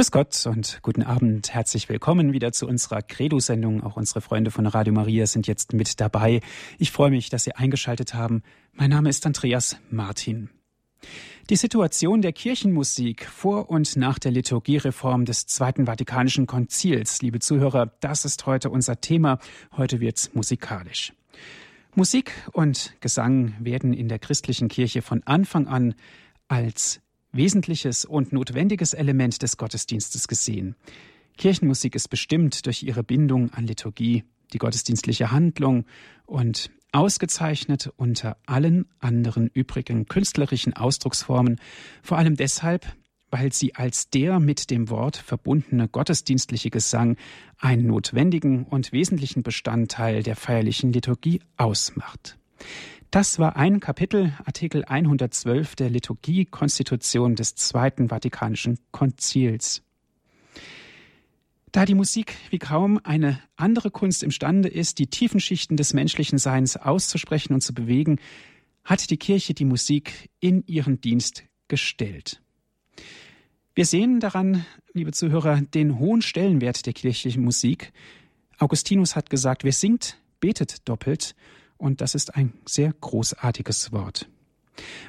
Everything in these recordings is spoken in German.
Grüß Gott und guten Abend. Herzlich willkommen wieder zu unserer Credo-Sendung. Auch unsere Freunde von Radio Maria sind jetzt mit dabei. Ich freue mich, dass Sie eingeschaltet haben. Mein Name ist Andreas Martin. Die Situation der Kirchenmusik vor und nach der Liturgiereform des Zweiten Vatikanischen Konzils, liebe Zuhörer, das ist heute unser Thema. Heute wird's musikalisch. Musik und Gesang werden in der christlichen Kirche von Anfang an als wesentliches und notwendiges Element des Gottesdienstes gesehen. Kirchenmusik ist bestimmt durch ihre Bindung an Liturgie, die gottesdienstliche Handlung und ausgezeichnet unter allen anderen übrigen künstlerischen Ausdrucksformen, vor allem deshalb, weil sie als der mit dem Wort verbundene gottesdienstliche Gesang einen notwendigen und wesentlichen Bestandteil der feierlichen Liturgie ausmacht. Das war ein Kapitel, Artikel 112 der Liturgie-Konstitution des Zweiten Vatikanischen Konzils. Da die Musik wie kaum eine andere Kunst imstande ist, die tiefen Schichten des menschlichen Seins auszusprechen und zu bewegen, hat die Kirche die Musik in ihren Dienst gestellt. Wir sehen daran, liebe Zuhörer, den hohen Stellenwert der kirchlichen Musik. Augustinus hat gesagt, wer singt, betet doppelt und das ist ein sehr großartiges Wort.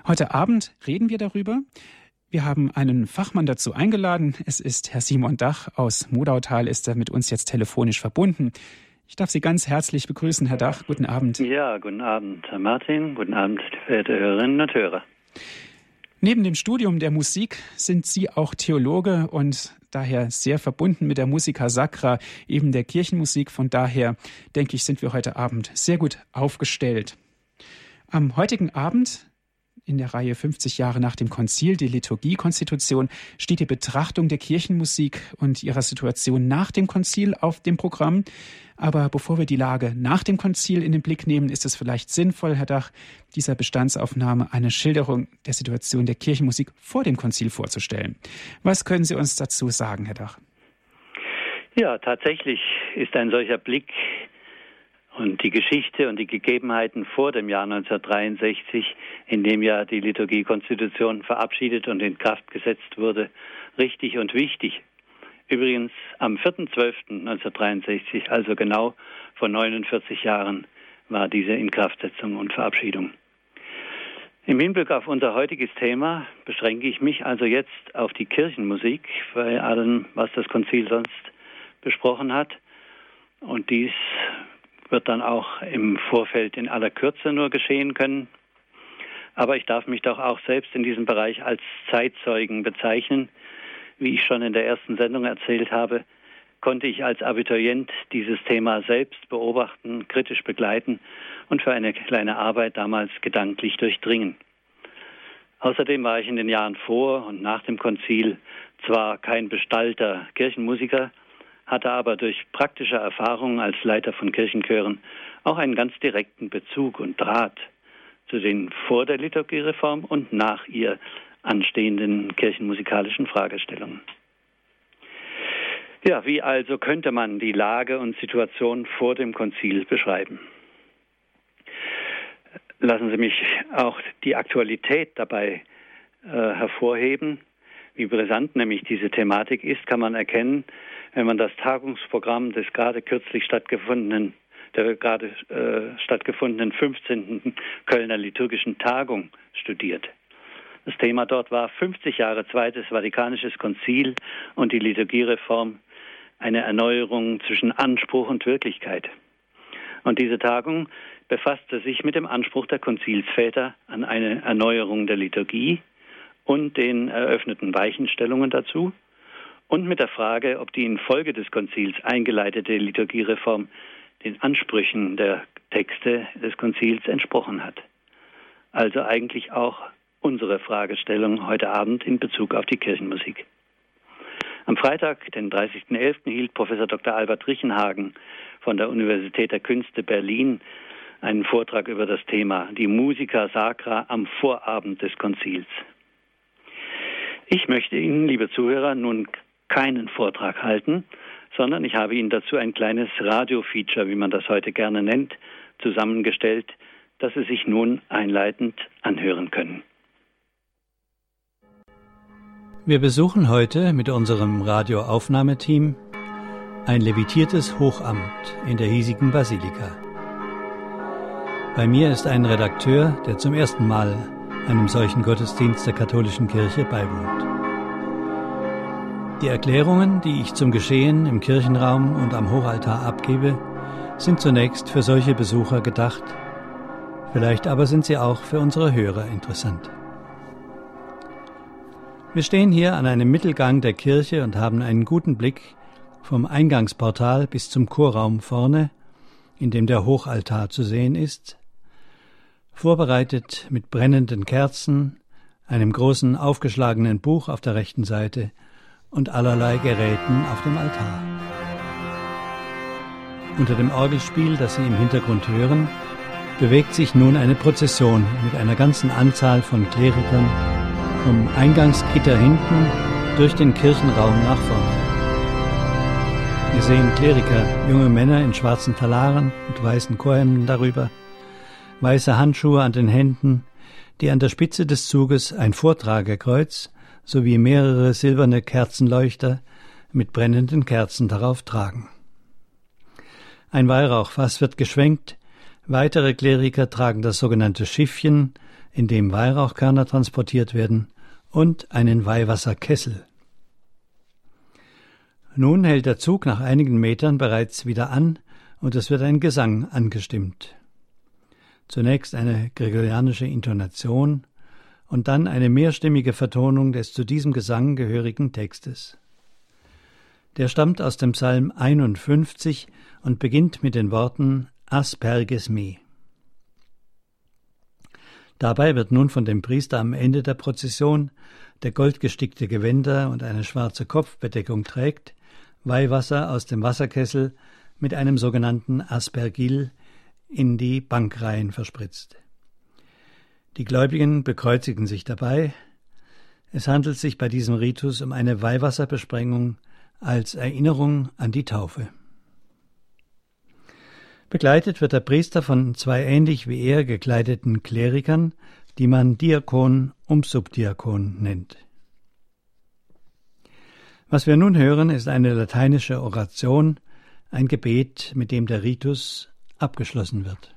Heute Abend reden wir darüber. Wir haben einen Fachmann dazu eingeladen. Es ist Herr Simon Dach aus Modautal, ist er mit uns jetzt telefonisch verbunden. Ich darf Sie ganz herzlich begrüßen, Herr Dach. Guten Abend. Ja, guten Abend, Herr Martin. Guten Abend, verehrte Hörerinnen und Hörer. Neben dem Studium der Musik sind Sie auch Theologe und daher sehr verbunden mit der Musica Sacra, eben der Kirchenmusik. Von daher denke ich, sind wir heute Abend sehr gut aufgestellt. Am heutigen Abend in der Reihe 50 Jahre nach dem Konzil, die Liturgiekonstitution, steht die Betrachtung der Kirchenmusik und ihrer Situation nach dem Konzil auf dem Programm. Aber bevor wir die Lage nach dem Konzil in den Blick nehmen, ist es vielleicht sinnvoll, Herr Dach, dieser Bestandsaufnahme eine Schilderung der Situation der Kirchenmusik vor dem Konzil vorzustellen. Was können Sie uns dazu sagen, Herr Dach? Ja, tatsächlich ist ein solcher Blick und die Geschichte und die Gegebenheiten vor dem Jahr 1963, in dem ja die Liturgiekonstitution verabschiedet und in Kraft gesetzt wurde, richtig und wichtig. Übrigens am 4.12.1963, also genau vor 49 Jahren, war diese Inkraftsetzung und Verabschiedung. Im Hinblick auf unser heutiges Thema beschränke ich mich also jetzt auf die Kirchenmusik, bei allem, was das Konzil sonst besprochen hat. Und dies wird dann auch im Vorfeld in aller Kürze nur geschehen können. Aber ich darf mich doch auch selbst in diesem Bereich als Zeitzeugen bezeichnen. Wie ich schon in der ersten Sendung erzählt habe, konnte ich als Abiturient dieses Thema selbst beobachten, kritisch begleiten und für eine kleine Arbeit damals gedanklich durchdringen. Außerdem war ich in den Jahren vor und nach dem Konzil zwar kein bestallter Kirchenmusiker, hatte aber durch praktische Erfahrungen als Leiter von Kirchenchören auch einen ganz direkten Bezug und Draht zu den vor der Liturgiereform und nach ihr anstehenden kirchenmusikalischen Fragestellungen. Ja, wie also könnte man die Lage und Situation vor dem Konzil beschreiben? Lassen Sie mich auch die Aktualität dabei äh, hervorheben. Wie brisant nämlich diese Thematik ist, kann man erkennen, wenn man das Tagungsprogramm des gerade kürzlich stattgefundenen der gerade äh, stattgefundenen 15. Kölner liturgischen Tagung studiert. Das Thema dort war 50 Jahre Zweites Vatikanisches Konzil und die Liturgiereform, eine Erneuerung zwischen Anspruch und Wirklichkeit. Und diese Tagung befasste sich mit dem Anspruch der Konzilsväter an eine Erneuerung der Liturgie und den eröffneten Weichenstellungen dazu und mit der Frage, ob die infolge des Konzils eingeleitete Liturgiereform den Ansprüchen der Texte des Konzils entsprochen hat. Also eigentlich auch unsere Fragestellung heute Abend in Bezug auf die Kirchenmusik. Am Freitag, den 30.11., hielt Professor Dr. Albert Richenhagen von der Universität der Künste Berlin einen Vortrag über das Thema Die Musica Sacra am Vorabend des Konzils. Ich möchte Ihnen, liebe Zuhörer, nun keinen Vortrag halten, sondern ich habe Ihnen dazu ein kleines Radio-Feature, wie man das heute gerne nennt, zusammengestellt, das Sie sich nun einleitend anhören können. Wir besuchen heute mit unserem Radioaufnahmeteam ein levitiertes Hochamt in der hiesigen Basilika. Bei mir ist ein Redakteur, der zum ersten Mal einem solchen Gottesdienst der katholischen Kirche beiwohnt. Die Erklärungen, die ich zum Geschehen im Kirchenraum und am Hochaltar abgebe, sind zunächst für solche Besucher gedacht, vielleicht aber sind sie auch für unsere Hörer interessant. Wir stehen hier an einem Mittelgang der Kirche und haben einen guten Blick vom Eingangsportal bis zum Chorraum vorne, in dem der Hochaltar zu sehen ist, vorbereitet mit brennenden Kerzen, einem großen aufgeschlagenen Buch auf der rechten Seite und allerlei Geräten auf dem Altar. Unter dem Orgelspiel, das Sie im Hintergrund hören, bewegt sich nun eine Prozession mit einer ganzen Anzahl von Klerikern vom Eingangsgitter hinten durch den Kirchenraum nach vorne. Wir sehen Kleriker, junge Männer in schwarzen Talaren und weißen Chorhemden darüber, weiße Handschuhe an den Händen, die an der Spitze des Zuges ein Vortragerkreuz sowie mehrere silberne Kerzenleuchter mit brennenden Kerzen darauf tragen. Ein Weihrauchfass wird geschwenkt, weitere Kleriker tragen das sogenannte Schiffchen, in dem Weihrauchkörner transportiert werden, und einen Weihwasserkessel. Nun hält der Zug nach einigen Metern bereits wieder an und es wird ein Gesang angestimmt. Zunächst eine gregorianische Intonation und dann eine mehrstimmige Vertonung des zu diesem Gesang gehörigen Textes. Der stammt aus dem Psalm 51 und beginnt mit den Worten Asperges me. Dabei wird nun von dem Priester am Ende der Prozession, der goldgestickte Gewänder und eine schwarze Kopfbedeckung trägt, Weihwasser aus dem Wasserkessel mit einem sogenannten Aspergil in die Bankreihen verspritzt. Die Gläubigen bekreuzigen sich dabei. Es handelt sich bei diesem Ritus um eine Weihwasserbesprengung als Erinnerung an die Taufe. Begleitet wird der Priester von zwei ähnlich wie er gekleideten Klerikern, die man Diakon um Subdiakon nennt. Was wir nun hören, ist eine lateinische Oration, ein Gebet, mit dem der Ritus abgeschlossen wird.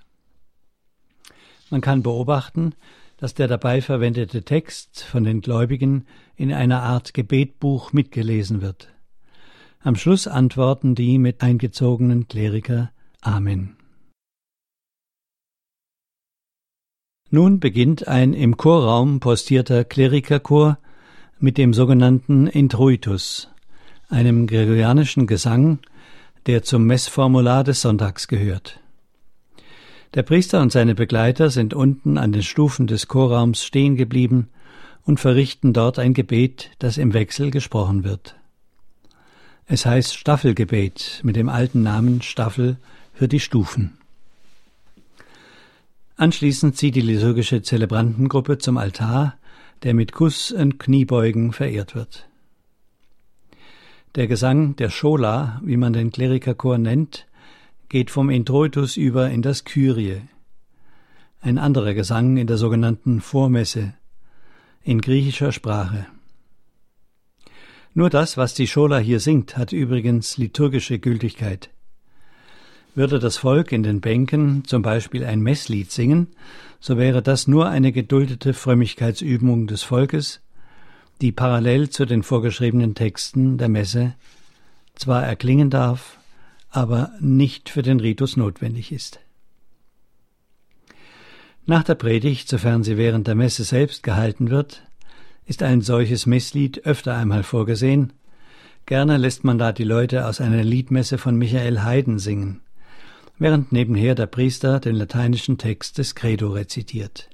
Man kann beobachten, dass der dabei verwendete Text von den Gläubigen in einer Art Gebetbuch mitgelesen wird. Am Schluss antworten die mit eingezogenen Kleriker Amen. Nun beginnt ein im Chorraum postierter Klerikerchor mit dem sogenannten Intruitus, einem gregorianischen Gesang, der zum Messformular des Sonntags gehört. Der Priester und seine Begleiter sind unten an den Stufen des Chorraums stehen geblieben und verrichten dort ein Gebet, das im Wechsel gesprochen wird. Es heißt Staffelgebet mit dem alten Namen Staffel für die Stufen. Anschließend zieht die liturgische Zelebrantengruppe zum Altar, der mit Kuss und Kniebeugen verehrt wird. Der Gesang der Schola, wie man den Klerikerchor nennt, geht vom Introitus über in das Kyrie, ein anderer Gesang in der sogenannten Vormesse, in griechischer Sprache. Nur das, was die Schola hier singt, hat übrigens liturgische Gültigkeit. Würde das Volk in den Bänken zum Beispiel ein Messlied singen, so wäre das nur eine geduldete Frömmigkeitsübung des Volkes, die parallel zu den vorgeschriebenen Texten der Messe zwar erklingen darf, aber nicht für den Ritus notwendig ist. Nach der Predigt, sofern sie während der Messe selbst gehalten wird, ist ein solches Messlied öfter einmal vorgesehen. Gerne lässt man da die Leute aus einer Liedmesse von Michael Haydn singen während nebenher der Priester den lateinischen Text des Credo rezitiert.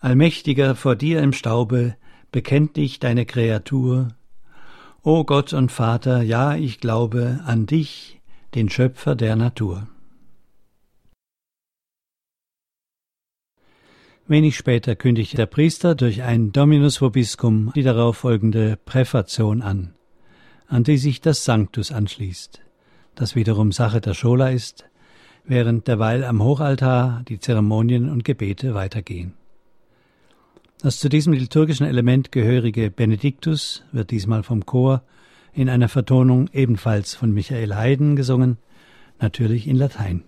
Allmächtiger, vor dir im Staube bekennt dich deine Kreatur. O Gott und Vater, ja, ich glaube an dich, den Schöpfer der Natur. Wenig später kündigt der Priester durch ein Dominus vobiscum die darauf folgende Präfation an, an die sich das Sanctus anschließt das wiederum Sache der Schola ist, während derweil am Hochaltar die Zeremonien und Gebete weitergehen. Das zu diesem liturgischen Element gehörige Benediktus wird diesmal vom Chor in einer Vertonung ebenfalls von Michael Haydn gesungen, natürlich in Latein.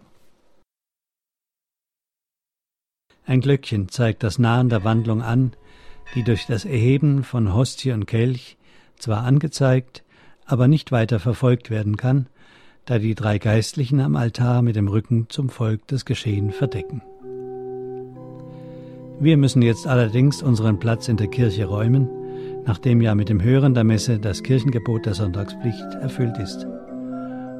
Ein Glöckchen zeigt das Nahen der Wandlung an, die durch das Erheben von Hostie und Kelch zwar angezeigt, aber nicht weiter verfolgt werden kann, da die drei Geistlichen am Altar mit dem Rücken zum Volk das Geschehen verdecken. Wir müssen jetzt allerdings unseren Platz in der Kirche räumen, nachdem ja mit dem Hören der Messe das Kirchengebot der Sonntagspflicht erfüllt ist.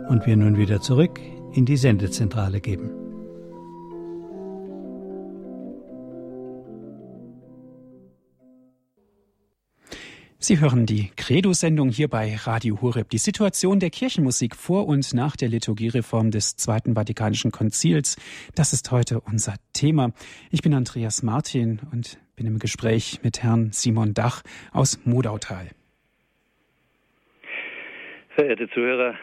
Und wir nun wieder zurück in die Sendezentrale geben. Sie hören die Credo-Sendung hier bei Radio Horeb. Die Situation der Kirchenmusik vor und nach der Liturgiereform des Zweiten Vatikanischen Konzils. Das ist heute unser Thema. Ich bin Andreas Martin und bin im Gespräch mit Herrn Simon Dach aus Modautal. Verehrte Zuhörer,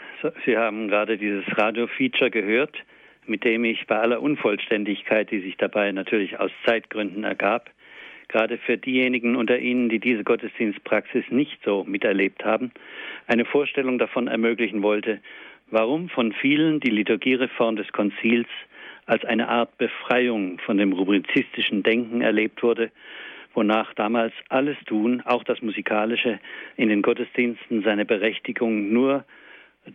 Sie haben gerade dieses Radio-Feature gehört, mit dem ich bei aller Unvollständigkeit, die sich dabei natürlich aus Zeitgründen ergab, gerade für diejenigen unter Ihnen, die diese Gottesdienstpraxis nicht so miterlebt haben, eine Vorstellung davon ermöglichen wollte, warum von vielen die Liturgiereform des Konzils als eine Art Befreiung von dem rubrizistischen Denken erlebt wurde, wonach damals alles Tun, auch das Musikalische, in den Gottesdiensten seine Berechtigung nur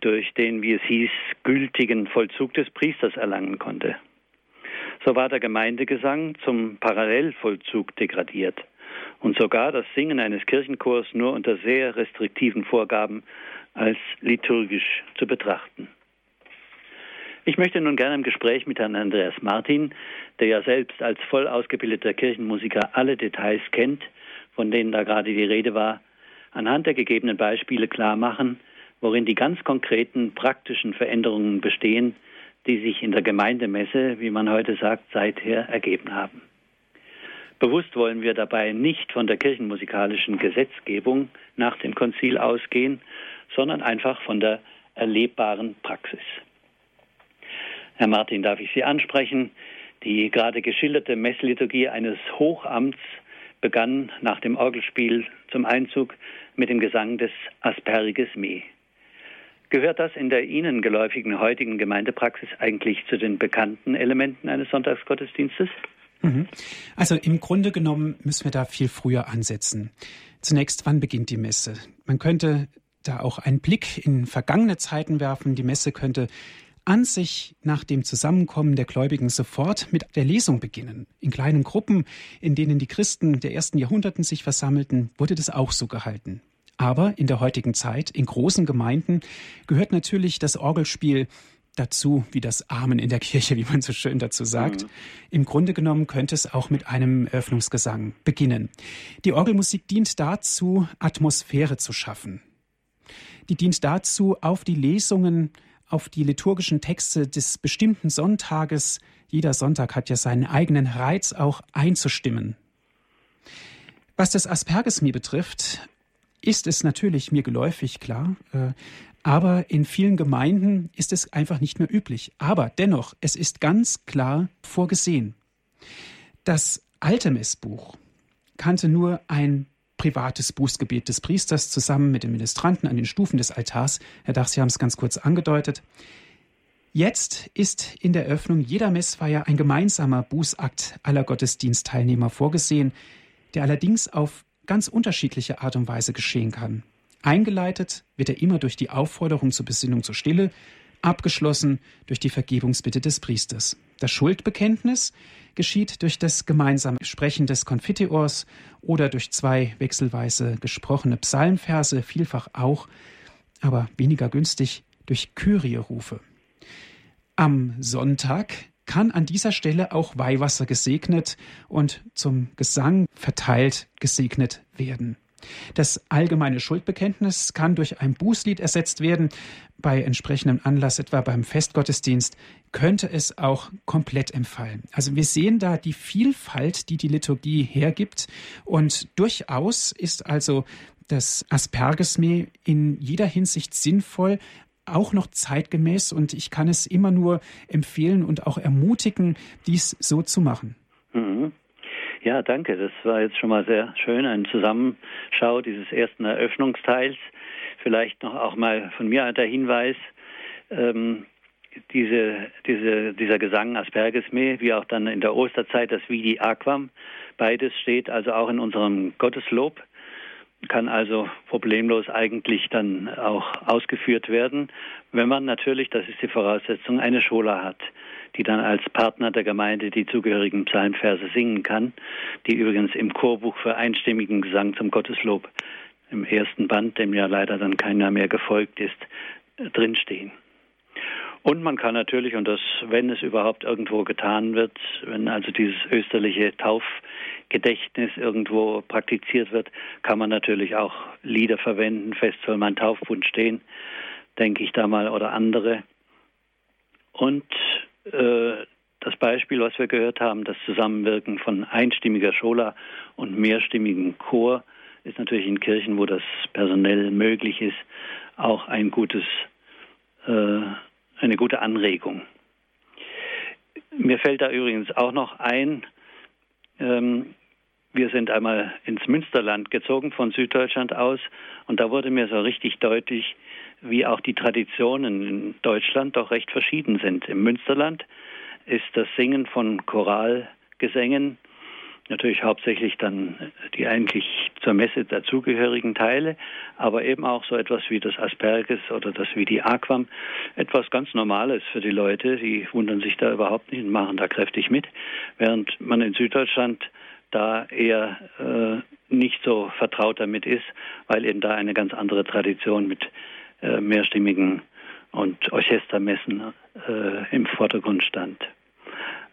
durch den, wie es hieß, gültigen Vollzug des Priesters erlangen konnte. So war der Gemeindegesang zum Parallelvollzug degradiert und sogar das Singen eines Kirchenchors nur unter sehr restriktiven Vorgaben als liturgisch zu betrachten. Ich möchte nun gerne im Gespräch mit Herrn Andreas Martin, der ja selbst als voll ausgebildeter Kirchenmusiker alle Details kennt, von denen da gerade die Rede war, anhand der gegebenen Beispiele klar machen, worin die ganz konkreten praktischen Veränderungen bestehen, die sich in der Gemeindemesse, wie man heute sagt, seither ergeben haben. Bewusst wollen wir dabei nicht von der kirchenmusikalischen Gesetzgebung nach dem Konzil ausgehen, sondern einfach von der erlebbaren Praxis. Herr Martin, darf ich Sie ansprechen? Die gerade geschilderte Messliturgie eines Hochamts begann nach dem Orgelspiel zum Einzug mit dem Gesang des Asperges Me. Gehört das in der Ihnen geläufigen heutigen Gemeindepraxis eigentlich zu den bekannten Elementen eines Sonntagsgottesdienstes? Mhm. Also im Grunde genommen müssen wir da viel früher ansetzen. Zunächst, wann beginnt die Messe? Man könnte da auch einen Blick in vergangene Zeiten werfen. Die Messe könnte an sich nach dem Zusammenkommen der Gläubigen sofort mit der Lesung beginnen. In kleinen Gruppen, in denen die Christen der ersten Jahrhunderten sich versammelten, wurde das auch so gehalten. Aber in der heutigen Zeit, in großen Gemeinden, gehört natürlich das Orgelspiel dazu, wie das Amen in der Kirche, wie man so schön dazu sagt. Mhm. Im Grunde genommen könnte es auch mit einem Öffnungsgesang beginnen. Die Orgelmusik dient dazu, Atmosphäre zu schaffen. Die dient dazu, auf die Lesungen, auf die liturgischen Texte des bestimmten Sonntages, jeder Sonntag hat ja seinen eigenen Reiz, auch einzustimmen. Was das Aspergesmi betrifft, ist es natürlich mir geläufig, klar. Äh, aber in vielen Gemeinden ist es einfach nicht mehr üblich. Aber dennoch, es ist ganz klar vorgesehen. Das alte Messbuch kannte nur ein privates Bußgebet des Priesters zusammen mit den Ministranten an den Stufen des Altars. Herr Dach, Sie haben es ganz kurz angedeutet. Jetzt ist in der Öffnung jeder Messfeier ein gemeinsamer Bußakt aller Gottesdienstteilnehmer vorgesehen, der allerdings auf ganz unterschiedliche Art und Weise geschehen kann. Eingeleitet wird er immer durch die Aufforderung zur Besinnung zur Stille, abgeschlossen durch die Vergebungsbitte des Priesters. Das Schuldbekenntnis geschieht durch das gemeinsame Sprechen des Konfiteors oder durch zwei wechselweise gesprochene Psalmverse, vielfach auch, aber weniger günstig, durch Kyrierufe. Am Sonntag kann an dieser Stelle auch Weihwasser gesegnet und zum Gesang verteilt gesegnet werden. Das allgemeine Schuldbekenntnis kann durch ein Bußlied ersetzt werden. Bei entsprechendem Anlass, etwa beim Festgottesdienst, könnte es auch komplett empfallen. Also wir sehen da die Vielfalt, die die Liturgie hergibt. Und durchaus ist also das Aspergesme in jeder Hinsicht sinnvoll, auch noch zeitgemäß und ich kann es immer nur empfehlen und auch ermutigen, dies so zu machen. Mhm. Ja, danke. Das war jetzt schon mal sehr schön, ein Zusammenschau dieses ersten Eröffnungsteils. Vielleicht noch auch mal von mir der Hinweis, ähm, diese, diese, dieser Gesang Asperges Me, wie auch dann in der Osterzeit das Vidi Aquam, beides steht also auch in unserem Gotteslob, kann also problemlos eigentlich dann auch ausgeführt werden, wenn man natürlich, das ist die Voraussetzung, eine Schola hat, die dann als Partner der Gemeinde die zugehörigen Psalmverse singen kann, die übrigens im Chorbuch für einstimmigen Gesang zum Gotteslob im ersten Band, dem ja leider dann keiner mehr gefolgt ist, drinstehen. Und man kann natürlich, und das, wenn es überhaupt irgendwo getan wird, wenn also dieses österliche Taufgedächtnis irgendwo praktiziert wird, kann man natürlich auch Lieder verwenden. Fest soll mein Taufbund stehen, denke ich da mal, oder andere. Und äh, das Beispiel, was wir gehört haben, das Zusammenwirken von einstimmiger Schola und mehrstimmigen Chor, ist natürlich in Kirchen, wo das personell möglich ist, auch ein gutes äh, eine gute Anregung. Mir fällt da übrigens auch noch ein, ähm, wir sind einmal ins Münsterland gezogen von Süddeutschland aus und da wurde mir so richtig deutlich, wie auch die Traditionen in Deutschland doch recht verschieden sind. Im Münsterland ist das Singen von Choralgesängen natürlich hauptsächlich dann die eigentlich zur Messe dazugehörigen Teile, aber eben auch so etwas wie das Asperges oder das wie die Aquam, etwas ganz Normales für die Leute, die wundern sich da überhaupt nicht und machen da kräftig mit, während man in Süddeutschland da eher äh, nicht so vertraut damit ist, weil eben da eine ganz andere Tradition mit äh, mehrstimmigen und Orchestermessen äh, im Vordergrund stand.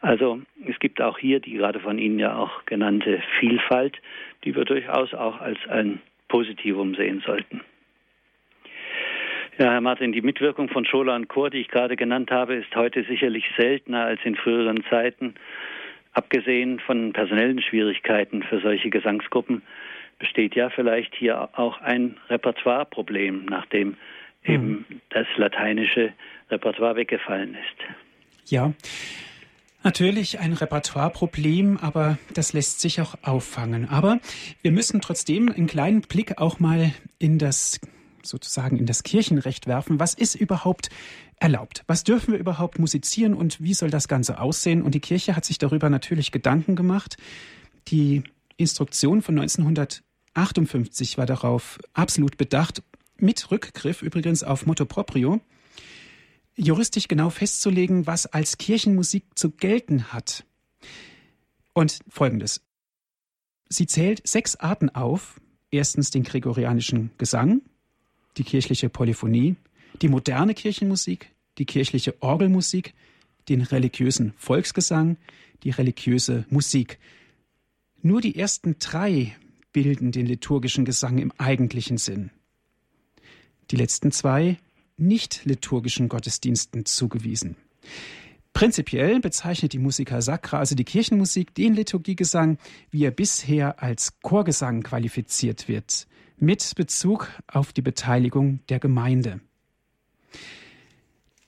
Also es gibt auch hier die gerade von Ihnen ja auch genannte Vielfalt, die wir durchaus auch als ein Positivum sehen sollten. Ja, Herr Martin, die Mitwirkung von Schola und Chor, die ich gerade genannt habe, ist heute sicherlich seltener als in früheren Zeiten. Abgesehen von personellen Schwierigkeiten für solche Gesangsgruppen besteht ja vielleicht hier auch ein Repertoireproblem, nachdem mhm. eben das lateinische Repertoire weggefallen ist. Ja, Natürlich ein Repertoireproblem, aber das lässt sich auch auffangen. Aber wir müssen trotzdem einen kleinen Blick auch mal in das sozusagen in das Kirchenrecht werfen. Was ist überhaupt erlaubt? Was dürfen wir überhaupt musizieren und wie soll das Ganze aussehen? Und die Kirche hat sich darüber natürlich Gedanken gemacht. Die Instruktion von 1958 war darauf absolut bedacht, mit Rückgriff übrigens auf Motto Proprio juristisch genau festzulegen, was als Kirchenmusik zu gelten hat. Und folgendes. Sie zählt sechs Arten auf. Erstens den gregorianischen Gesang, die kirchliche Polyphonie, die moderne Kirchenmusik, die kirchliche Orgelmusik, den religiösen Volksgesang, die religiöse Musik. Nur die ersten drei bilden den liturgischen Gesang im eigentlichen Sinn. Die letzten zwei nicht liturgischen Gottesdiensten zugewiesen. Prinzipiell bezeichnet die Musica Sacra, also die Kirchenmusik, den Liturgiegesang, wie er bisher als Chorgesang qualifiziert wird, mit Bezug auf die Beteiligung der Gemeinde.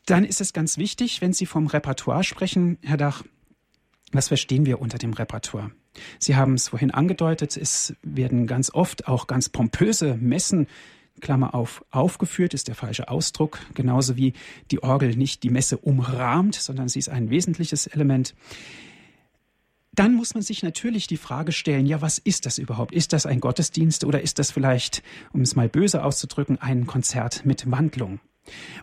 Dann ist es ganz wichtig, wenn Sie vom Repertoire sprechen, Herr Dach, was verstehen wir unter dem Repertoire? Sie haben es vorhin angedeutet, es werden ganz oft auch ganz pompöse Messen Klammer auf, aufgeführt ist der falsche Ausdruck, genauso wie die Orgel nicht die Messe umrahmt, sondern sie ist ein wesentliches Element. Dann muss man sich natürlich die Frage stellen, ja, was ist das überhaupt? Ist das ein Gottesdienst oder ist das vielleicht, um es mal böse auszudrücken, ein Konzert mit Wandlung?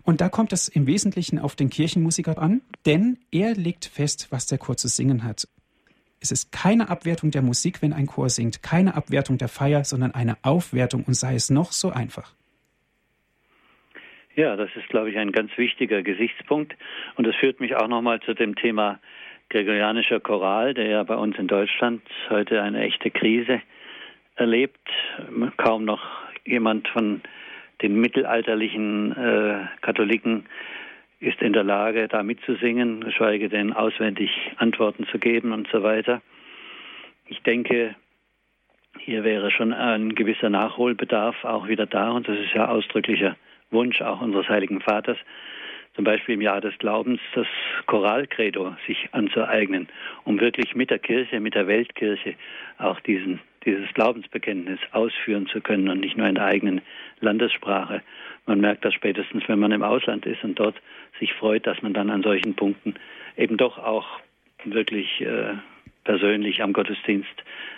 Und da kommt es im Wesentlichen auf den Kirchenmusiker an, denn er legt fest, was der Chor zu singen hat. Es ist keine Abwertung der Musik, wenn ein Chor singt, keine Abwertung der Feier, sondern eine Aufwertung und sei es noch so einfach. Ja, das ist, glaube ich, ein ganz wichtiger Gesichtspunkt. Und das führt mich auch nochmal zu dem Thema gregorianischer Choral, der ja bei uns in Deutschland heute eine echte Krise erlebt. Kaum noch jemand von den mittelalterlichen äh, Katholiken ist in der Lage, da mitzusingen, geschweige denn auswendig Antworten zu geben und so weiter. Ich denke, hier wäre schon ein gewisser Nachholbedarf auch wieder da und das ist ja ausdrücklicher Wunsch auch unseres Heiligen Vaters, zum Beispiel im Jahr des Glaubens das Choralcredo sich anzueignen, um wirklich mit der Kirche, mit der Weltkirche auch diesen, dieses Glaubensbekenntnis ausführen zu können und nicht nur in der eigenen Landessprache. Man merkt das spätestens, wenn man im Ausland ist und dort sich freut, dass man dann an solchen Punkten eben doch auch wirklich äh, persönlich am Gottesdienst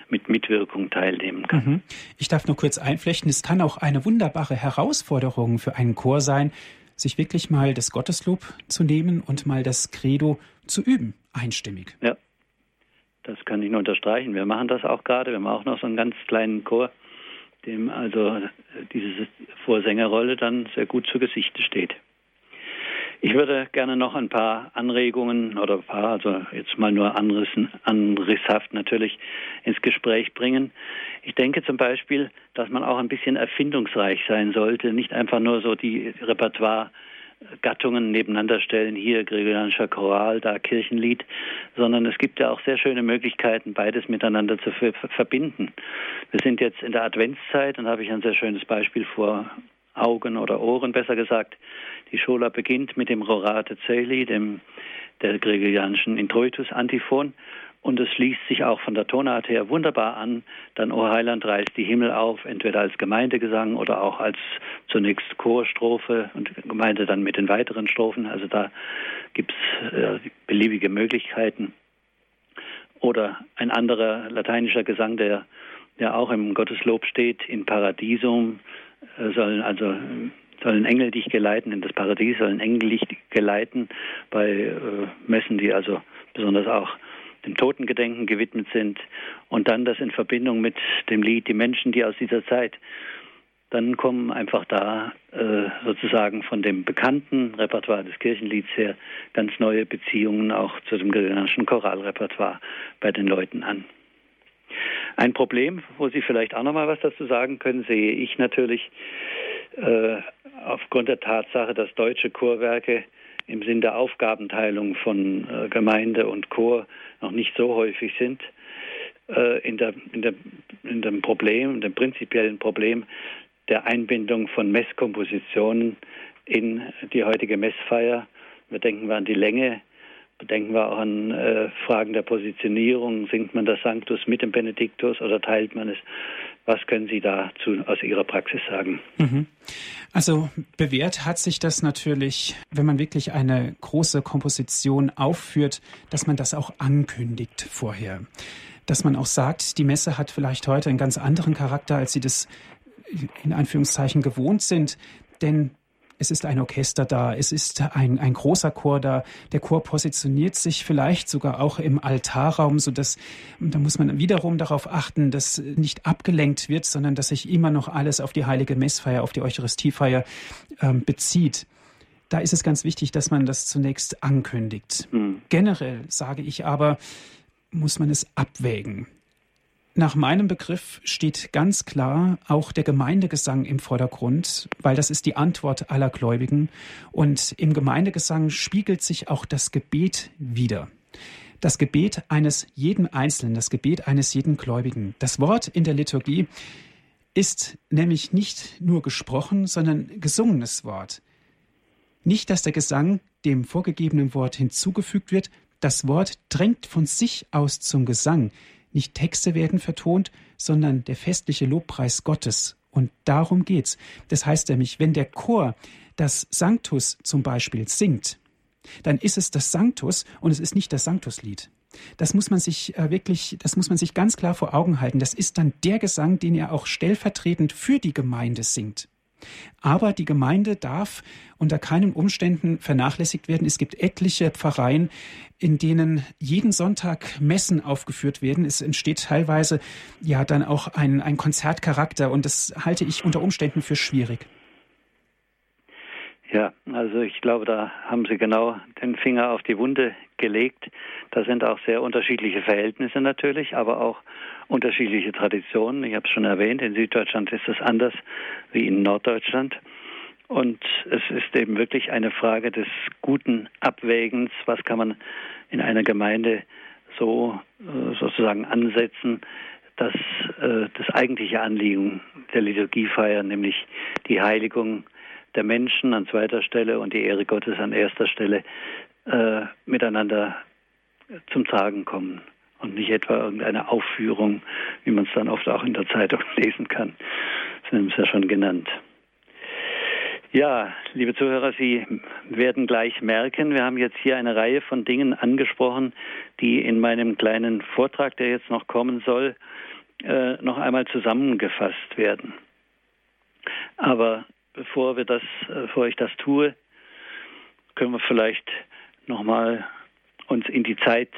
mit Mitwirkung teilnehmen kann. Mhm. Ich darf nur kurz einflechten, es kann auch eine wunderbare Herausforderung für einen Chor sein, sich wirklich mal das Gotteslob zu nehmen und mal das Credo zu üben, einstimmig. Ja, das kann ich nur unterstreichen. Wir machen das auch gerade. Wir haben auch noch so einen ganz kleinen Chor, dem also diese Vorsängerrolle dann sehr gut zu Gesicht steht. Ich würde gerne noch ein paar Anregungen oder ein paar, also jetzt mal nur anrissen, anrisshaft natürlich ins Gespräch bringen. Ich denke zum Beispiel, dass man auch ein bisschen erfindungsreich sein sollte, nicht einfach nur so die Repertoire Gattungen nebeneinander stellen, hier gregorianischer Choral, da Kirchenlied, sondern es gibt ja auch sehr schöne Möglichkeiten, beides miteinander zu verbinden. Wir sind jetzt in der Adventszeit und habe ich ein sehr schönes Beispiel vor Augen oder Ohren, besser gesagt. Die Schola beginnt mit dem Rorate Celi, dem der gregorianischen Introitus-Antiphon. Und es schließt sich auch von der Tonart her wunderbar an. Dann O Heiland reißt die Himmel auf, entweder als Gemeindegesang oder auch als zunächst Chorstrophe und Gemeinde dann mit den weiteren Strophen. Also da gibt es äh, beliebige Möglichkeiten. Oder ein anderer lateinischer Gesang, der ja auch im Gotteslob steht, in Paradisum, äh, sollen also sollen Engel dich geleiten in das Paradies, sollen Engel dich geleiten bei äh, Messen, die also besonders auch dem Totengedenken gewidmet sind und dann das in Verbindung mit dem Lied Die Menschen, die aus dieser Zeit, dann kommen einfach da äh, sozusagen von dem bekannten Repertoire des Kirchenlieds her ganz neue Beziehungen auch zu dem gregorianischen Choralrepertoire bei den Leuten an. Ein Problem, wo Sie vielleicht auch noch mal was dazu sagen können, sehe ich natürlich äh, aufgrund der Tatsache, dass deutsche Chorwerke im Sinn der Aufgabenteilung von äh, Gemeinde und Chor noch nicht so häufig sind, äh, in, der, in, der, in dem Problem, dem prinzipiellen Problem der Einbindung von Messkompositionen in die heutige Messfeier. Wir denken wir an die Länge Denken wir auch an äh, Fragen der Positionierung. Singt man das Sanctus mit dem Benediktus oder teilt man es? Was können Sie dazu aus Ihrer Praxis sagen? Mhm. Also bewährt hat sich das natürlich, wenn man wirklich eine große Komposition aufführt, dass man das auch ankündigt vorher. Dass man auch sagt, die Messe hat vielleicht heute einen ganz anderen Charakter, als Sie das in Anführungszeichen gewohnt sind. Denn es ist ein Orchester da, es ist ein, ein großer Chor da. Der Chor positioniert sich vielleicht sogar auch im Altarraum, so dass da muss man wiederum darauf achten, dass nicht abgelenkt wird, sondern dass sich immer noch alles auf die heilige Messfeier, auf die Eucharistiefeier ähm, bezieht. Da ist es ganz wichtig, dass man das zunächst ankündigt. Mhm. Generell sage ich aber, muss man es abwägen. Nach meinem Begriff steht ganz klar auch der Gemeindegesang im Vordergrund, weil das ist die Antwort aller Gläubigen. Und im Gemeindegesang spiegelt sich auch das Gebet wider. Das Gebet eines jeden Einzelnen, das Gebet eines jeden Gläubigen. Das Wort in der Liturgie ist nämlich nicht nur gesprochen, sondern gesungenes Wort. Nicht, dass der Gesang dem vorgegebenen Wort hinzugefügt wird, das Wort drängt von sich aus zum Gesang. Nicht Texte werden vertont, sondern der festliche Lobpreis Gottes. Und darum geht's. Das heißt nämlich, wenn der Chor das Sanctus zum Beispiel singt, dann ist es das Sanctus und es ist nicht das Sanctuslied. Das muss man sich äh, wirklich, das muss man sich ganz klar vor Augen halten. Das ist dann der Gesang, den er auch stellvertretend für die Gemeinde singt. Aber die Gemeinde darf unter keinen Umständen vernachlässigt werden. Es gibt etliche Pfarreien, in denen jeden Sonntag Messen aufgeführt werden. Es entsteht teilweise ja dann auch ein, ein Konzertcharakter und das halte ich unter Umständen für schwierig. Ja, also ich glaube, da haben Sie genau den Finger auf die Wunde gelegt. Da sind auch sehr unterschiedliche Verhältnisse natürlich, aber auch unterschiedliche Traditionen. Ich habe es schon erwähnt, in Süddeutschland ist es anders wie in Norddeutschland. Und es ist eben wirklich eine Frage des guten Abwägens, was kann man in einer Gemeinde so äh, sozusagen ansetzen, dass äh, das eigentliche Anliegen der Liturgiefeier, nämlich die Heiligung der Menschen an zweiter Stelle und die Ehre Gottes an erster Stelle äh, miteinander zum Tragen kommen und nicht etwa irgendeine Aufführung, wie man es dann oft auch in der Zeitung lesen kann. Sie haben es ja schon genannt. Ja, liebe Zuhörer, Sie werden gleich merken, wir haben jetzt hier eine Reihe von Dingen angesprochen, die in meinem kleinen Vortrag, der jetzt noch kommen soll, äh, noch einmal zusammengefasst werden. Aber bevor wir das, äh, bevor ich das tue, können wir vielleicht nochmal uns in die Zeit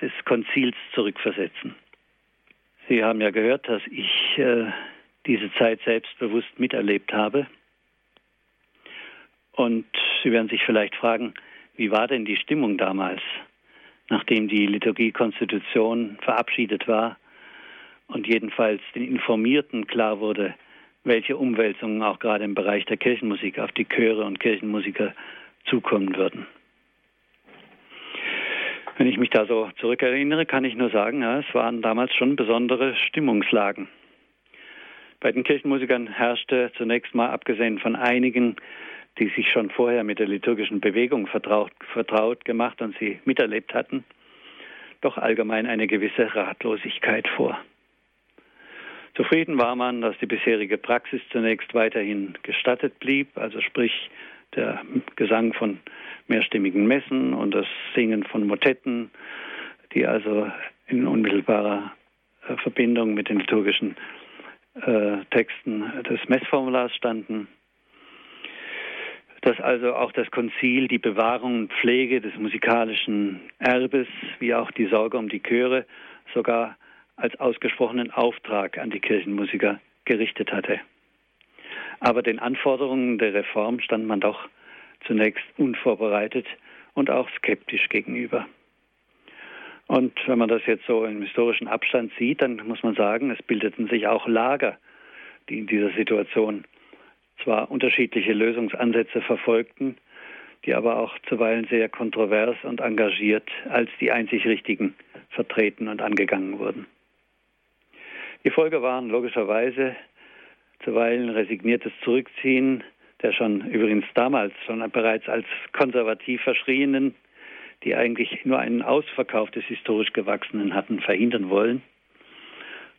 des Konzils zurückversetzen. Sie haben ja gehört, dass ich äh, diese Zeit selbstbewusst miterlebt habe. Und Sie werden sich vielleicht fragen, wie war denn die Stimmung damals, nachdem die Liturgiekonstitution verabschiedet war und jedenfalls den Informierten klar wurde, welche Umwälzungen auch gerade im Bereich der Kirchenmusik auf die Chöre und Kirchenmusiker zukommen würden. Wenn ich mich da so zurückerinnere, kann ich nur sagen, ja, es waren damals schon besondere Stimmungslagen. Bei den Kirchenmusikern herrschte zunächst mal, abgesehen von einigen, die sich schon vorher mit der liturgischen Bewegung vertraut, vertraut gemacht und sie miterlebt hatten, doch allgemein eine gewisse Ratlosigkeit vor. Zufrieden war man, dass die bisherige Praxis zunächst weiterhin gestattet blieb, also sprich der Gesang von mehrstimmigen Messen und das Singen von Motetten, die also in unmittelbarer äh, Verbindung mit den liturgischen äh, Texten des Messformulars standen. Dass also auch das Konzil die Bewahrung und Pflege des musikalischen Erbes, wie auch die Sorge um die Chöre, sogar als ausgesprochenen Auftrag an die Kirchenmusiker gerichtet hatte. Aber den Anforderungen der Reform stand man doch zunächst unvorbereitet und auch skeptisch gegenüber. Und wenn man das jetzt so im historischen Abstand sieht, dann muss man sagen, es bildeten sich auch Lager, die in dieser Situation zwar unterschiedliche Lösungsansätze verfolgten, die aber auch zuweilen sehr kontrovers und engagiert als die einzig richtigen vertreten und angegangen wurden. Die Folge waren logischerweise zuweilen resigniertes Zurückziehen der schon übrigens damals schon bereits als konservativ verschrienen, die eigentlich nur einen Ausverkauf des historisch Gewachsenen hatten verhindern wollen,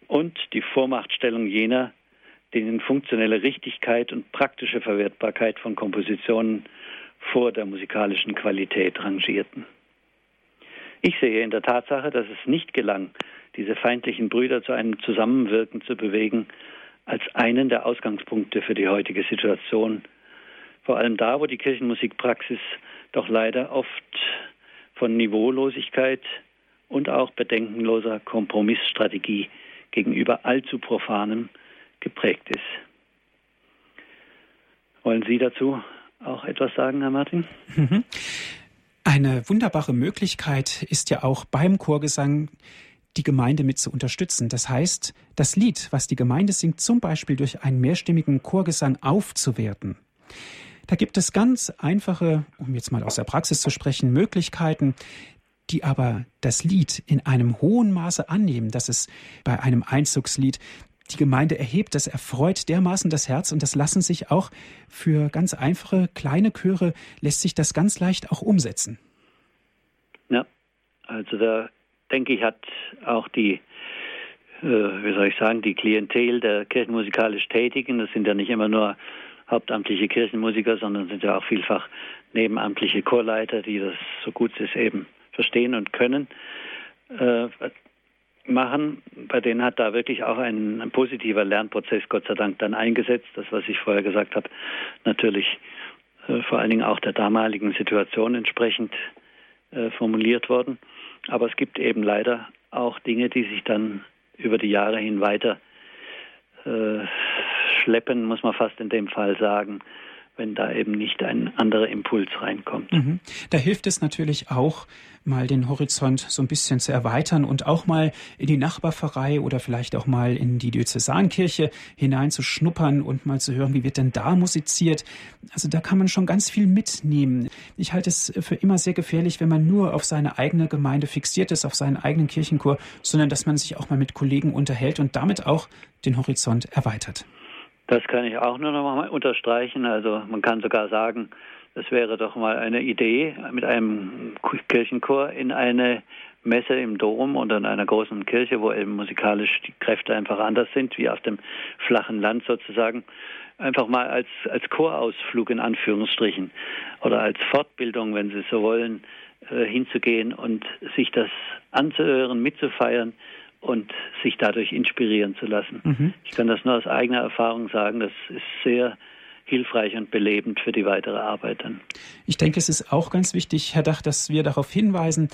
und die Vormachtstellung jener, denen funktionelle Richtigkeit und praktische Verwertbarkeit von Kompositionen vor der musikalischen Qualität rangierten. Ich sehe in der Tatsache, dass es nicht gelang, diese feindlichen Brüder zu einem Zusammenwirken zu bewegen, als einen der Ausgangspunkte für die heutige Situation vor allem da, wo die Kirchenmusikpraxis doch leider oft von Niveaulosigkeit und auch bedenkenloser Kompromissstrategie gegenüber allzu profanem geprägt ist. Wollen Sie dazu auch etwas sagen, Herr Martin? Eine wunderbare Möglichkeit ist ja auch beim Chorgesang die Gemeinde mit zu unterstützen. Das heißt, das Lied, was die Gemeinde singt, zum Beispiel durch einen mehrstimmigen Chorgesang aufzuwerten. Da gibt es ganz einfache, um jetzt mal aus der Praxis zu sprechen, Möglichkeiten, die aber das Lied in einem hohen Maße annehmen, dass es bei einem Einzugslied die Gemeinde erhebt, das erfreut dermaßen das Herz und das lassen sich auch für ganz einfache kleine Chöre lässt sich das ganz leicht auch umsetzen. Ja, also da denke ich hat auch die äh, wie soll ich sagen, die Klientel der kirchenmusikalisch Tätigen, das sind ja nicht immer nur hauptamtliche Kirchenmusiker, sondern sind ja auch vielfach nebenamtliche Chorleiter, die das so gut es eben verstehen und können, äh, machen. Bei denen hat da wirklich auch ein, ein, positiver Lernprozess, Gott sei Dank, dann eingesetzt. Das, was ich vorher gesagt habe, natürlich äh, vor allen Dingen auch der damaligen Situation entsprechend äh, formuliert worden. Aber es gibt eben leider auch Dinge, die sich dann über die Jahre hin weiter äh, schleppen, muss man fast in dem Fall sagen, wenn da eben nicht ein anderer Impuls reinkommt. Mhm. Da hilft es natürlich auch, mal den Horizont so ein bisschen zu erweitern und auch mal in die Nachbarpfarrei oder vielleicht auch mal in die Diözesankirche hineinzuschnuppern und mal zu hören, wie wird denn da musiziert. Also da kann man schon ganz viel mitnehmen. Ich halte es für immer sehr gefährlich, wenn man nur auf seine eigene Gemeinde fixiert ist, auf seinen eigenen Kirchenchor, sondern dass man sich auch mal mit Kollegen unterhält und damit auch den Horizont erweitert. Das kann ich auch nur noch mal unterstreichen. Also man kann sogar sagen, es wäre doch mal eine Idee, mit einem Kirchenchor in eine Messe im Dom oder in einer großen Kirche, wo eben musikalisch die Kräfte einfach anders sind, wie auf dem flachen Land sozusagen, einfach mal als, als Chorausflug in Anführungsstrichen oder als Fortbildung, wenn Sie so wollen, äh, hinzugehen und sich das anzuhören, mitzufeiern und sich dadurch inspirieren zu lassen. Mhm. Ich kann das nur aus eigener Erfahrung sagen, das ist sehr hilfreich und belebend für die weitere Arbeit dann. Ich denke, es ist auch ganz wichtig, Herr Dach, dass wir darauf hinweisen,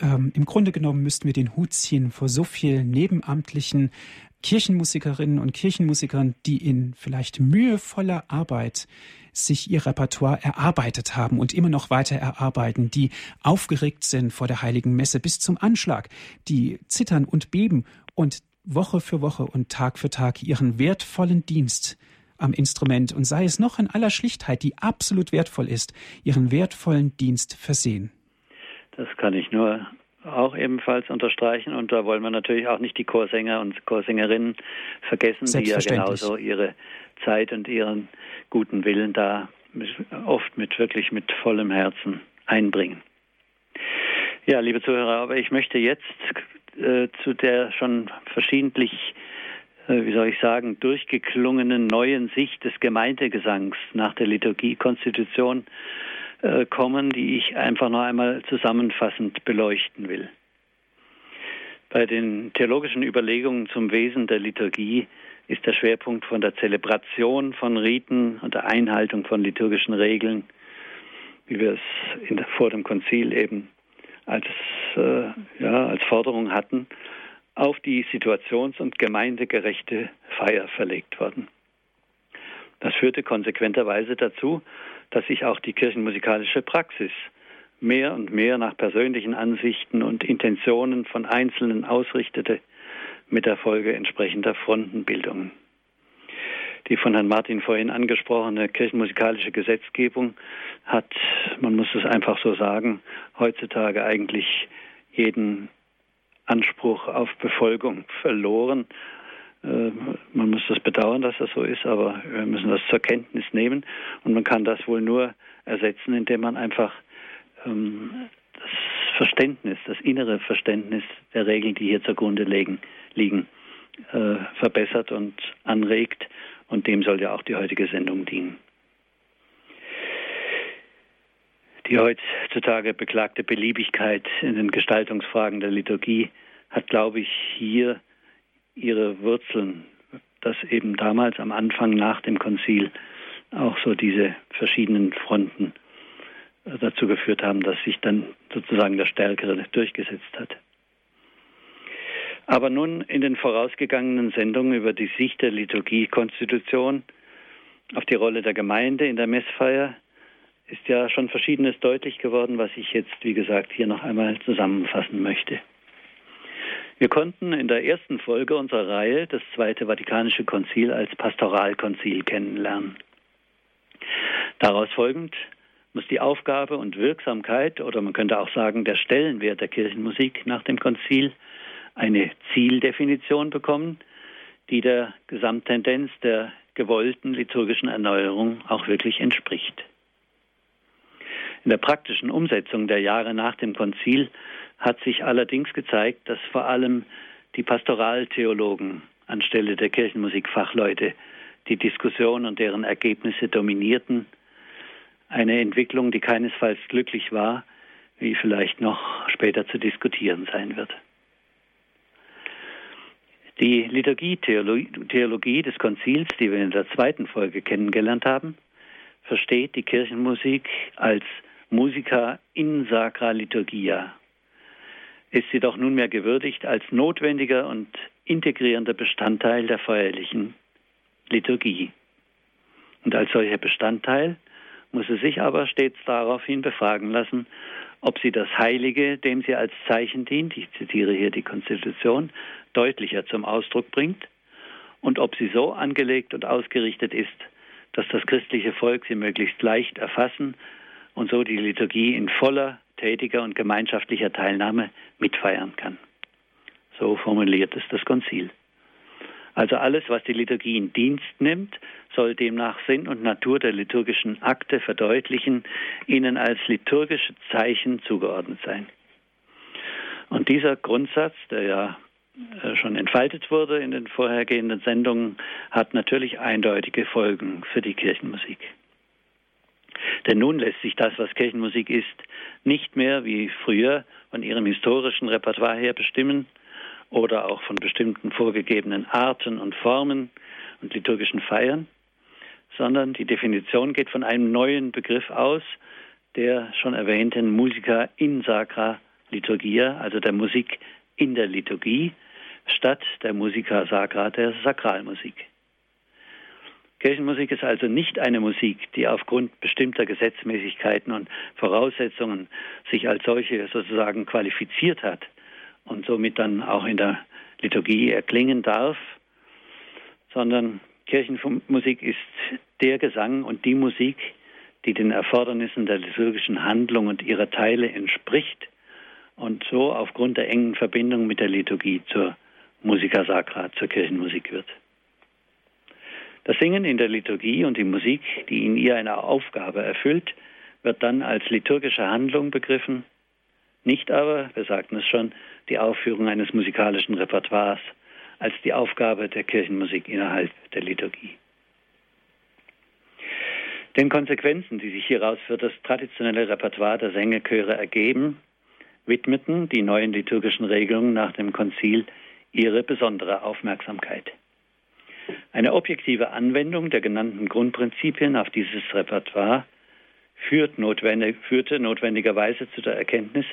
ähm, im Grunde genommen müssten wir den Hut ziehen vor so vielen nebenamtlichen Kirchenmusikerinnen und Kirchenmusikern, die in vielleicht mühevoller Arbeit sich ihr Repertoire erarbeitet haben und immer noch weiter erarbeiten, die aufgeregt sind vor der heiligen Messe bis zum Anschlag, die zittern und beben und Woche für Woche und Tag für Tag ihren wertvollen Dienst am Instrument und sei es noch in aller Schlichtheit, die absolut wertvoll ist, ihren wertvollen Dienst versehen. Das kann ich nur auch ebenfalls unterstreichen und da wollen wir natürlich auch nicht die Chorsänger und Chorsängerinnen vergessen, die ja genauso ihre Zeit und ihren guten Willen da oft mit wirklich mit vollem Herzen einbringen. Ja, liebe Zuhörer, aber ich möchte jetzt äh, zu der schon verschiedentlich, äh, wie soll ich sagen, durchgeklungenen neuen Sicht des Gemeindegesangs nach der Liturgiekonstitution äh, kommen, die ich einfach noch einmal zusammenfassend beleuchten will. Bei den theologischen Überlegungen zum Wesen der Liturgie ist der Schwerpunkt von der Zelebration von Riten und der Einhaltung von liturgischen Regeln, wie wir es der, vor dem Konzil eben als, äh, ja, als Forderung hatten, auf die situations- und gemeindegerechte Feier verlegt worden. Das führte konsequenterweise dazu, dass sich auch die kirchenmusikalische Praxis mehr und mehr nach persönlichen Ansichten und Intentionen von Einzelnen ausrichtete, mit der Folge entsprechender Frontenbildungen. Die von Herrn Martin vorhin angesprochene kirchenmusikalische Gesetzgebung hat, man muss es einfach so sagen, heutzutage eigentlich jeden Anspruch auf Befolgung verloren. Äh, man muss das bedauern, dass das so ist, aber wir müssen das zur Kenntnis nehmen und man kann das wohl nur ersetzen, indem man einfach ähm, das Verständnis, das innere Verständnis der Regeln, die hier zugrunde liegen, liegen äh, verbessert und anregt. Und dem soll ja auch die heutige Sendung dienen. Die heutzutage beklagte Beliebigkeit in den Gestaltungsfragen der Liturgie hat, glaube ich, hier ihre Wurzeln, dass eben damals am Anfang nach dem Konzil auch so diese verschiedenen Fronten äh, dazu geführt haben, dass sich dann sozusagen der Stärkere durchgesetzt hat. Aber nun in den vorausgegangenen Sendungen über die Sicht der Liturgie-Konstitution auf die Rolle der Gemeinde in der Messfeier ist ja schon Verschiedenes deutlich geworden, was ich jetzt, wie gesagt, hier noch einmal zusammenfassen möchte. Wir konnten in der ersten Folge unserer Reihe das Zweite Vatikanische Konzil als Pastoralkonzil kennenlernen. Daraus folgend muss die Aufgabe und Wirksamkeit oder man könnte auch sagen der Stellenwert der Kirchenmusik nach dem Konzil eine Zieldefinition bekommen, die der Gesamttendenz der gewollten liturgischen Erneuerung auch wirklich entspricht. In der praktischen Umsetzung der Jahre nach dem Konzil hat sich allerdings gezeigt, dass vor allem die Pastoraltheologen anstelle der Kirchenmusikfachleute die Diskussion und deren Ergebnisse dominierten. Eine Entwicklung, die keinesfalls glücklich war, wie vielleicht noch später zu diskutieren sein wird. Die Liturgie-Theologie des Konzils, die wir in der zweiten Folge kennengelernt haben, versteht die Kirchenmusik als Musica in sacra liturgia. Ist sie doch nunmehr gewürdigt als notwendiger und integrierender Bestandteil der feierlichen Liturgie. Und als solcher Bestandteil muss sie sich aber stets daraufhin befragen lassen, ob sie das Heilige, dem sie als Zeichen dient, ich zitiere hier die Konstitution, deutlicher zum Ausdruck bringt und ob sie so angelegt und ausgerichtet ist, dass das christliche Volk sie möglichst leicht erfassen und so die Liturgie in voller, tätiger und gemeinschaftlicher Teilnahme mitfeiern kann. So formuliert es das Konzil. Also alles, was die Liturgie in Dienst nimmt, soll demnach Sinn und Natur der liturgischen Akte verdeutlichen, ihnen als liturgische Zeichen zugeordnet sein. Und dieser Grundsatz, der ja äh, schon entfaltet wurde in den vorhergehenden Sendungen, hat natürlich eindeutige Folgen für die Kirchenmusik. Denn nun lässt sich das, was Kirchenmusik ist, nicht mehr wie früher von ihrem historischen Repertoire her bestimmen oder auch von bestimmten vorgegebenen Arten und Formen und liturgischen Feiern, sondern die Definition geht von einem neuen Begriff aus, der schon erwähnten Musica in Sacra Liturgia, also der Musik in der Liturgie, statt der Musica Sacra der Sakralmusik. Kirchenmusik ist also nicht eine Musik, die aufgrund bestimmter Gesetzmäßigkeiten und Voraussetzungen sich als solche sozusagen qualifiziert hat und somit dann auch in der Liturgie erklingen darf, sondern Kirchenmusik ist der Gesang und die Musik, die den Erfordernissen der liturgischen Handlung und ihrer Teile entspricht und so aufgrund der engen Verbindung mit der Liturgie zur Musica Sacra, zur Kirchenmusik wird. Das Singen in der Liturgie und die Musik, die in ihr eine Aufgabe erfüllt, wird dann als liturgische Handlung begriffen, nicht aber, wir sagten es schon, die Aufführung eines musikalischen Repertoires als die Aufgabe der Kirchenmusik innerhalb der Liturgie. Den Konsequenzen, die sich hieraus für das traditionelle Repertoire der Sängechöre ergeben, widmeten die neuen liturgischen Regelungen nach dem Konzil ihre besondere Aufmerksamkeit. Eine objektive Anwendung der genannten Grundprinzipien auf dieses Repertoire führt notwendig, führte notwendigerweise zu der Erkenntnis,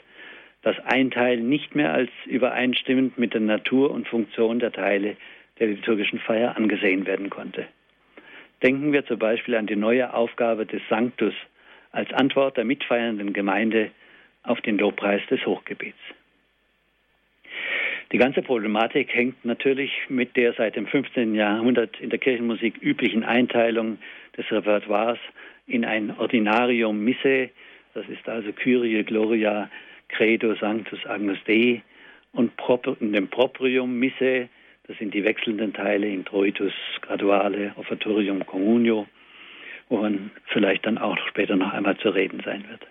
dass ein Teil nicht mehr als übereinstimmend mit der Natur und Funktion der Teile der liturgischen Feier angesehen werden konnte. Denken wir zum Beispiel an die neue Aufgabe des Sanctus als Antwort der mitfeiernden Gemeinde auf den Lobpreis des Hochgebets. Die ganze Problematik hängt natürlich mit der seit dem 15. Jahrhundert in der Kirchenmusik üblichen Einteilung des Repertoires in ein Ordinarium Misse, das ist also Kyrie, Gloria, Credo, Sanctus, Agnus Dei, und in dem Proprium Misse, das sind die wechselnden Teile, Introitus, Graduale, Offertorium, Communio, woran vielleicht dann auch später noch einmal zu reden sein wird.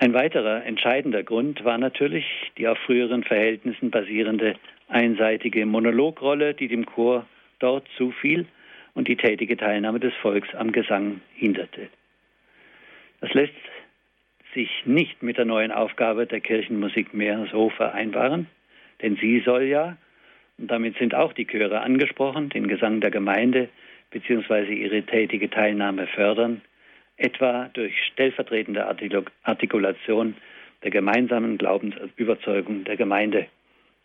Ein weiterer entscheidender Grund war natürlich die auf früheren Verhältnissen basierende einseitige Monologrolle, die dem Chor dort zufiel und die tätige Teilnahme des Volks am Gesang hinderte. Das lässt sich nicht mit der neuen Aufgabe der Kirchenmusik mehr so vereinbaren, denn sie soll ja, und damit sind auch die Chöre angesprochen, den Gesang der Gemeinde bzw. ihre tätige Teilnahme fördern, etwa durch stellvertretende Artikulation der gemeinsamen Glaubensüberzeugung der Gemeinde.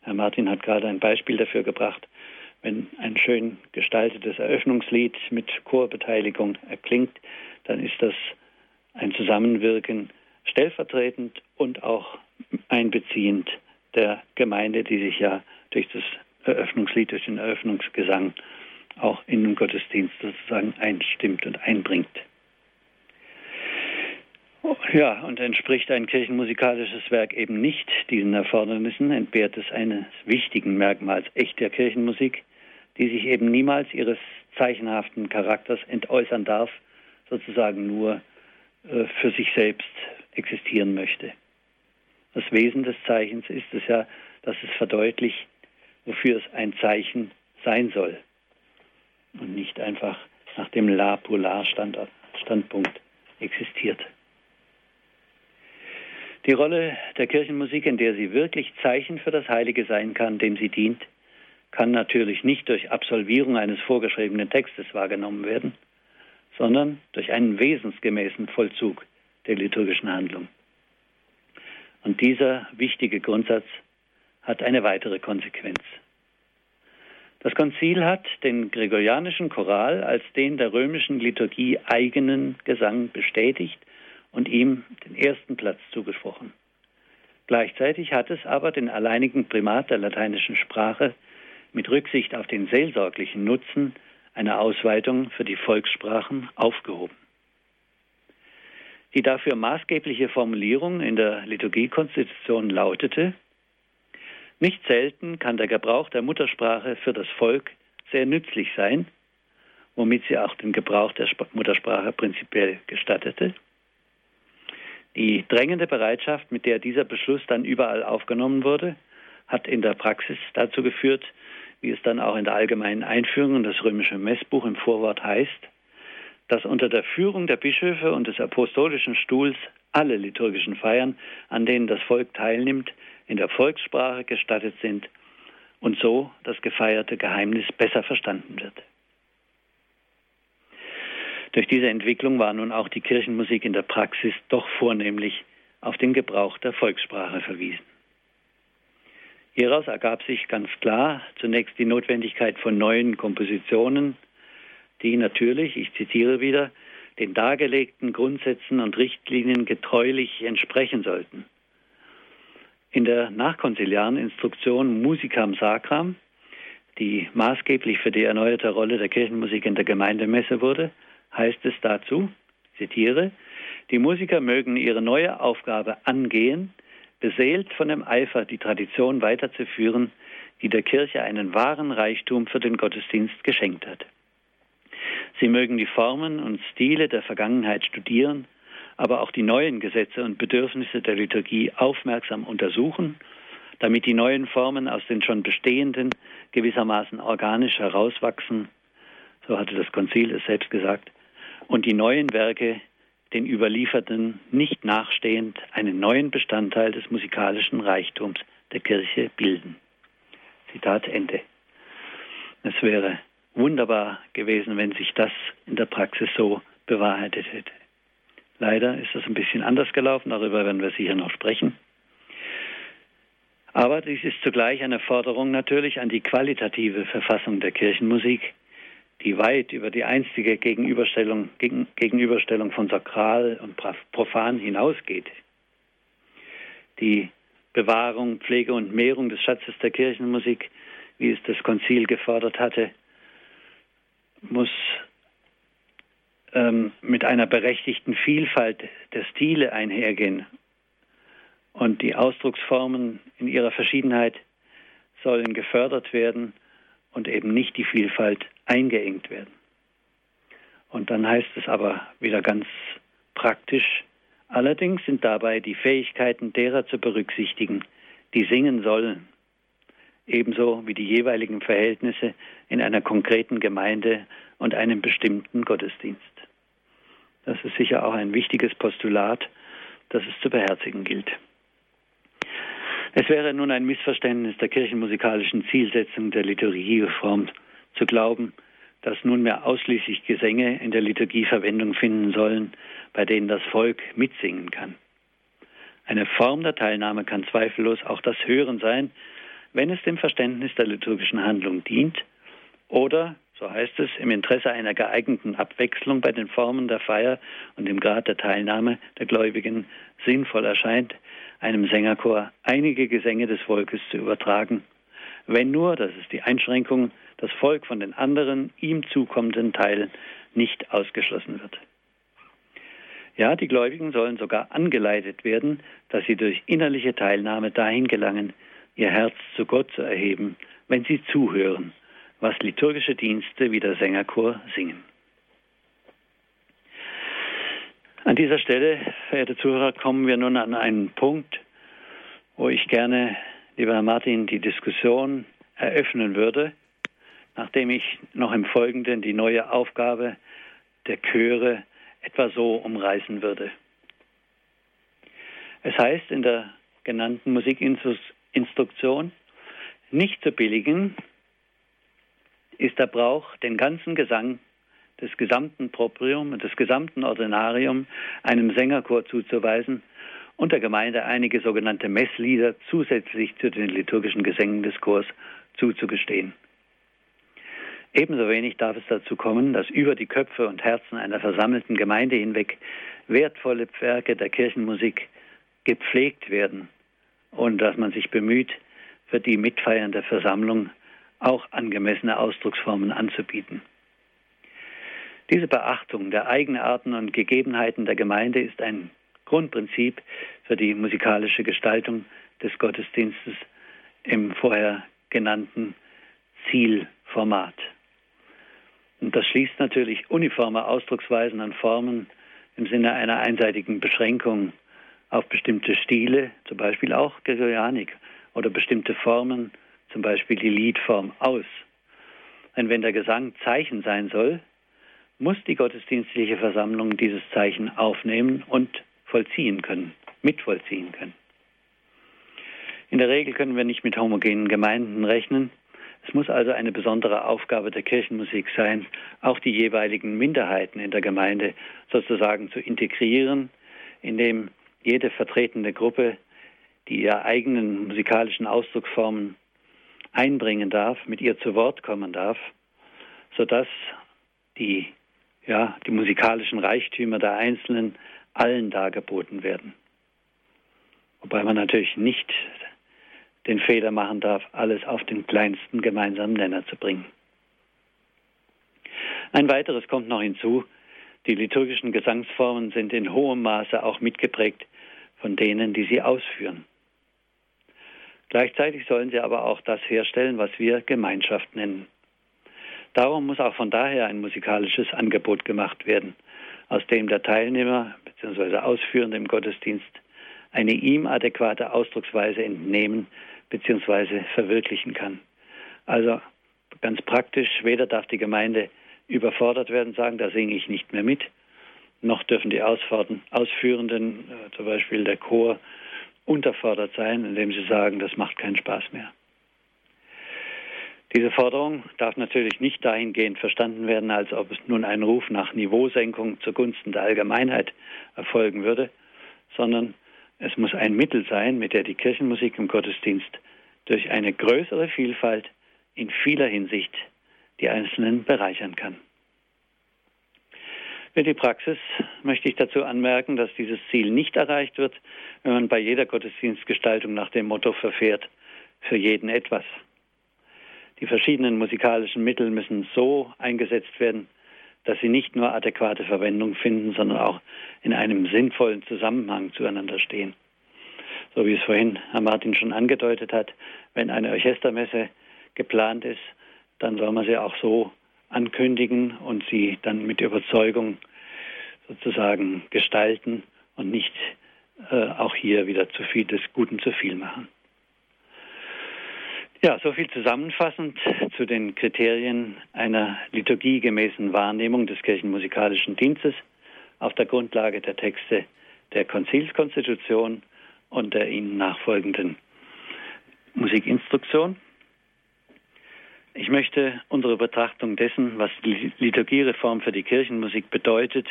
Herr Martin hat gerade ein Beispiel dafür gebracht. Wenn ein schön gestaltetes Eröffnungslied mit Chorbeteiligung erklingt, dann ist das ein Zusammenwirken stellvertretend und auch einbeziehend der Gemeinde, die sich ja durch das Eröffnungslied, durch den Eröffnungsgesang auch in den Gottesdienst sozusagen einstimmt und einbringt. Ja, und entspricht ein kirchenmusikalisches Werk eben nicht diesen Erfordernissen, entbehrt es eines wichtigen Merkmals echter Kirchenmusik, die sich eben niemals ihres zeichenhaften Charakters entäußern darf, sozusagen nur äh, für sich selbst existieren möchte. Das Wesen des Zeichens ist es ja, dass es verdeutlicht, wofür es ein Zeichen sein soll und nicht einfach nach dem La-Polar-Standpunkt existiert. Die Rolle der Kirchenmusik, in der sie wirklich Zeichen für das Heilige sein kann, dem sie dient, kann natürlich nicht durch Absolvierung eines vorgeschriebenen Textes wahrgenommen werden, sondern durch einen wesensgemäßen Vollzug der liturgischen Handlung. Und dieser wichtige Grundsatz hat eine weitere Konsequenz. Das Konzil hat den gregorianischen Choral als den der römischen Liturgie eigenen Gesang bestätigt und ihm den ersten Platz zugesprochen. Gleichzeitig hat es aber den alleinigen Primat der lateinischen Sprache mit Rücksicht auf den seelsorglichen Nutzen einer Ausweitung für die Volkssprachen aufgehoben. Die dafür maßgebliche Formulierung in der Liturgiekonstitution lautete, Nicht selten kann der Gebrauch der Muttersprache für das Volk sehr nützlich sein, womit sie auch den Gebrauch der Muttersprache prinzipiell gestattete. Die drängende Bereitschaft, mit der dieser Beschluss dann überall aufgenommen wurde, hat in der Praxis dazu geführt, wie es dann auch in der allgemeinen Einführung in das römische Messbuch im Vorwort heißt, dass unter der Führung der Bischöfe und des apostolischen Stuhls alle liturgischen Feiern, an denen das Volk teilnimmt, in der Volkssprache gestattet sind und so das gefeierte Geheimnis besser verstanden wird. Durch diese Entwicklung war nun auch die Kirchenmusik in der Praxis doch vornehmlich auf den Gebrauch der Volkssprache verwiesen. Hieraus ergab sich ganz klar zunächst die Notwendigkeit von neuen Kompositionen, die natürlich, ich zitiere wieder, den dargelegten Grundsätzen und Richtlinien getreulich entsprechen sollten. In der nachkonziliaren Instruktion Musicam Sacram, die maßgeblich für die erneuerte Rolle der Kirchenmusik in der Gemeindemesse wurde, heißt es dazu, zitiere, die Musiker mögen ihre neue Aufgabe angehen, beseelt von dem Eifer, die Tradition weiterzuführen, die der Kirche einen wahren Reichtum für den Gottesdienst geschenkt hat. Sie mögen die Formen und Stile der Vergangenheit studieren aber auch die neuen Gesetze und Bedürfnisse der Liturgie aufmerksam untersuchen, damit die neuen Formen aus den schon bestehenden gewissermaßen organisch herauswachsen, so hatte das Konzil es selbst gesagt, und die neuen Werke den Überlieferten nicht nachstehend einen neuen Bestandteil des musikalischen Reichtums der Kirche bilden. Zitat Ende. Es wäre wunderbar gewesen, wenn sich das in der Praxis so bewahrheitet hätte. Leider ist das ein bisschen anders gelaufen, darüber werden wir sicher noch sprechen. Aber dies ist zugleich eine Forderung natürlich an die qualitative Verfassung der Kirchenmusik, die weit über die einstige Gegenüberstellung, gegen, Gegenüberstellung von sakral und profan hinausgeht. Die Bewahrung, Pflege und Mehrung des Schatzes der Kirchenmusik, wie es das Konzil gefordert hatte, muss ähm, mit einer berechtigten Vielfalt der Stile einhergehen. Und die Ausdrucksformen in ihrer Verschiedenheit sollen gefördert werden und eben nicht die Vielfalt eingeengt werden. Und dann heißt es aber wieder ganz praktisch, allerdings sind dabei die Fähigkeiten derer zu berücksichtigen, die singen sollen, ebenso wie die jeweiligen Verhältnisse in einer konkreten Gemeinde und einem bestimmten Gottesdienst. Das ist sicher auch ein wichtiges Postulat, das es zu beherzigen gilt. Es wäre nun ein Missverständnis der kirchenmusikalischen Zielsetzung der Liturgiereform zu glauben, dass nunmehr ausschließlich Gesänge in der Liturgie Verwendung finden sollen, bei denen das Volk mitsingen kann. Eine Form der Teilnahme kann zweifellos auch das Hören sein, wenn es dem Verständnis der liturgischen Handlung dient oder so heißt es, im Interesse einer geeigneten Abwechslung bei den Formen der Feier und im Grad der Teilnahme der Gläubigen sinnvoll erscheint, einem Sängerchor einige Gesänge des Volkes zu übertragen, wenn nur, das ist die Einschränkung, das Volk von den anderen ihm zukommenden Teilen nicht ausgeschlossen wird. Ja, die Gläubigen sollen sogar angeleitet werden, dass sie durch innerliche Teilnahme dahin gelangen, ihr Herz zu Gott zu erheben, wenn sie zuhören was liturgische Dienste wie der Sängerchor singen. An dieser Stelle, verehrte Zuhörer, kommen wir nun an einen Punkt, wo ich gerne, lieber Herr Martin, die Diskussion eröffnen würde, nachdem ich noch im Folgenden die neue Aufgabe der Chöre etwa so umreißen würde. Es heißt in der genannten Musikinstruktion, nicht zu billigen, ist der Brauch, den ganzen Gesang des gesamten Proprium und des gesamten Ordinarium einem Sängerchor zuzuweisen und der Gemeinde einige sogenannte Messlieder zusätzlich zu den liturgischen Gesängen des Chors zuzugestehen. Ebenso wenig darf es dazu kommen, dass über die Köpfe und Herzen einer versammelten Gemeinde hinweg wertvolle Werke der Kirchenmusik gepflegt werden und dass man sich bemüht, für die mitfeiernde Versammlung auch angemessene Ausdrucksformen anzubieten. Diese Beachtung der Eigenarten und Gegebenheiten der Gemeinde ist ein Grundprinzip für die musikalische Gestaltung des Gottesdienstes im vorher genannten Zielformat. Und das schließt natürlich uniforme Ausdrucksweisen und Formen im Sinne einer einseitigen Beschränkung auf bestimmte Stile, zum Beispiel auch Gregorianik, oder bestimmte Formen, zum Beispiel die Liedform, aus. Denn wenn der Gesang Zeichen sein soll, muss die gottesdienstliche Versammlung dieses Zeichen aufnehmen und vollziehen können, mitvollziehen können. In der Regel können wir nicht mit homogenen Gemeinden rechnen. Es muss also eine besondere Aufgabe der Kirchenmusik sein, auch die jeweiligen Minderheiten in der Gemeinde sozusagen zu integrieren, indem jede vertretene Gruppe die ihre eigenen musikalischen Ausdrucksformen einbringen darf, mit ihr zu Wort kommen darf, sodass die, ja, die musikalischen Reichtümer der Einzelnen allen dargeboten werden. Wobei man natürlich nicht den Fehler machen darf, alles auf den kleinsten gemeinsamen Nenner zu bringen. Ein weiteres kommt noch hinzu. Die liturgischen Gesangsformen sind in hohem Maße auch mitgeprägt von denen, die sie ausführen. Gleichzeitig sollen sie aber auch das herstellen, was wir Gemeinschaft nennen. Darum muss auch von daher ein musikalisches Angebot gemacht werden, aus dem der Teilnehmer bzw. Ausführende im Gottesdienst eine ihm adäquate Ausdrucksweise entnehmen bzw. verwirklichen kann. Also ganz praktisch, weder darf die Gemeinde überfordert werden, sagen, da singe ich nicht mehr mit, noch dürfen die Ausführenden, äh, zum Beispiel der Chor, unterfordert sein, indem sie sagen, das macht keinen Spaß mehr. Diese Forderung darf natürlich nicht dahingehend verstanden werden, als ob es nun ein Ruf nach Niveausenkung zugunsten der Allgemeinheit erfolgen würde, sondern es muss ein Mittel sein, mit der die Kirchenmusik im Gottesdienst durch eine größere Vielfalt in vieler Hinsicht die Einzelnen bereichern kann. Für die Praxis möchte ich dazu anmerken, dass dieses Ziel nicht erreicht wird, wenn man bei jeder Gottesdienstgestaltung nach dem Motto verfährt, für jeden etwas. Die verschiedenen musikalischen Mittel müssen so eingesetzt werden, dass sie nicht nur adäquate Verwendung finden, sondern auch in einem sinnvollen Zusammenhang zueinander stehen. So wie es vorhin Herr Martin schon angedeutet hat, wenn eine Orchestermesse geplant ist, dann soll man sie auch so ankündigen und sie dann mit Überzeugung sozusagen gestalten und nicht äh, auch hier wieder zu viel des Guten zu viel machen. Ja, so viel zusammenfassend zu den Kriterien einer liturgiegemäßen Wahrnehmung des kirchenmusikalischen Dienstes auf der Grundlage der Texte der Konzilskonstitution und der ihnen nachfolgenden Musikinstruktion. Ich möchte unsere Betrachtung dessen, was die Liturgiereform für die Kirchenmusik bedeutet,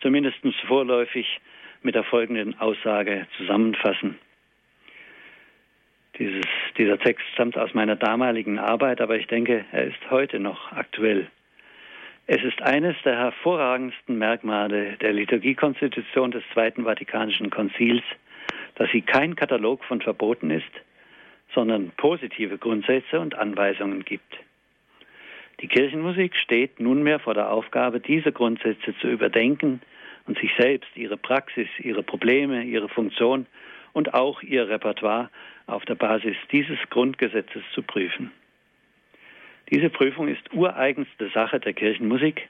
zumindest vorläufig mit der folgenden Aussage zusammenfassen. Dieses, dieser Text stammt aus meiner damaligen Arbeit, aber ich denke, er ist heute noch aktuell. Es ist eines der hervorragendsten Merkmale der Liturgiekonstitution des Zweiten Vatikanischen Konzils, dass sie kein Katalog von Verboten ist, sondern positive Grundsätze und Anweisungen gibt. Die Kirchenmusik steht nunmehr vor der Aufgabe, diese Grundsätze zu überdenken und sich selbst, ihre Praxis, ihre Probleme, ihre Funktion und auch ihr Repertoire auf der Basis dieses Grundgesetzes zu prüfen. Diese Prüfung ist ureigenste Sache der Kirchenmusik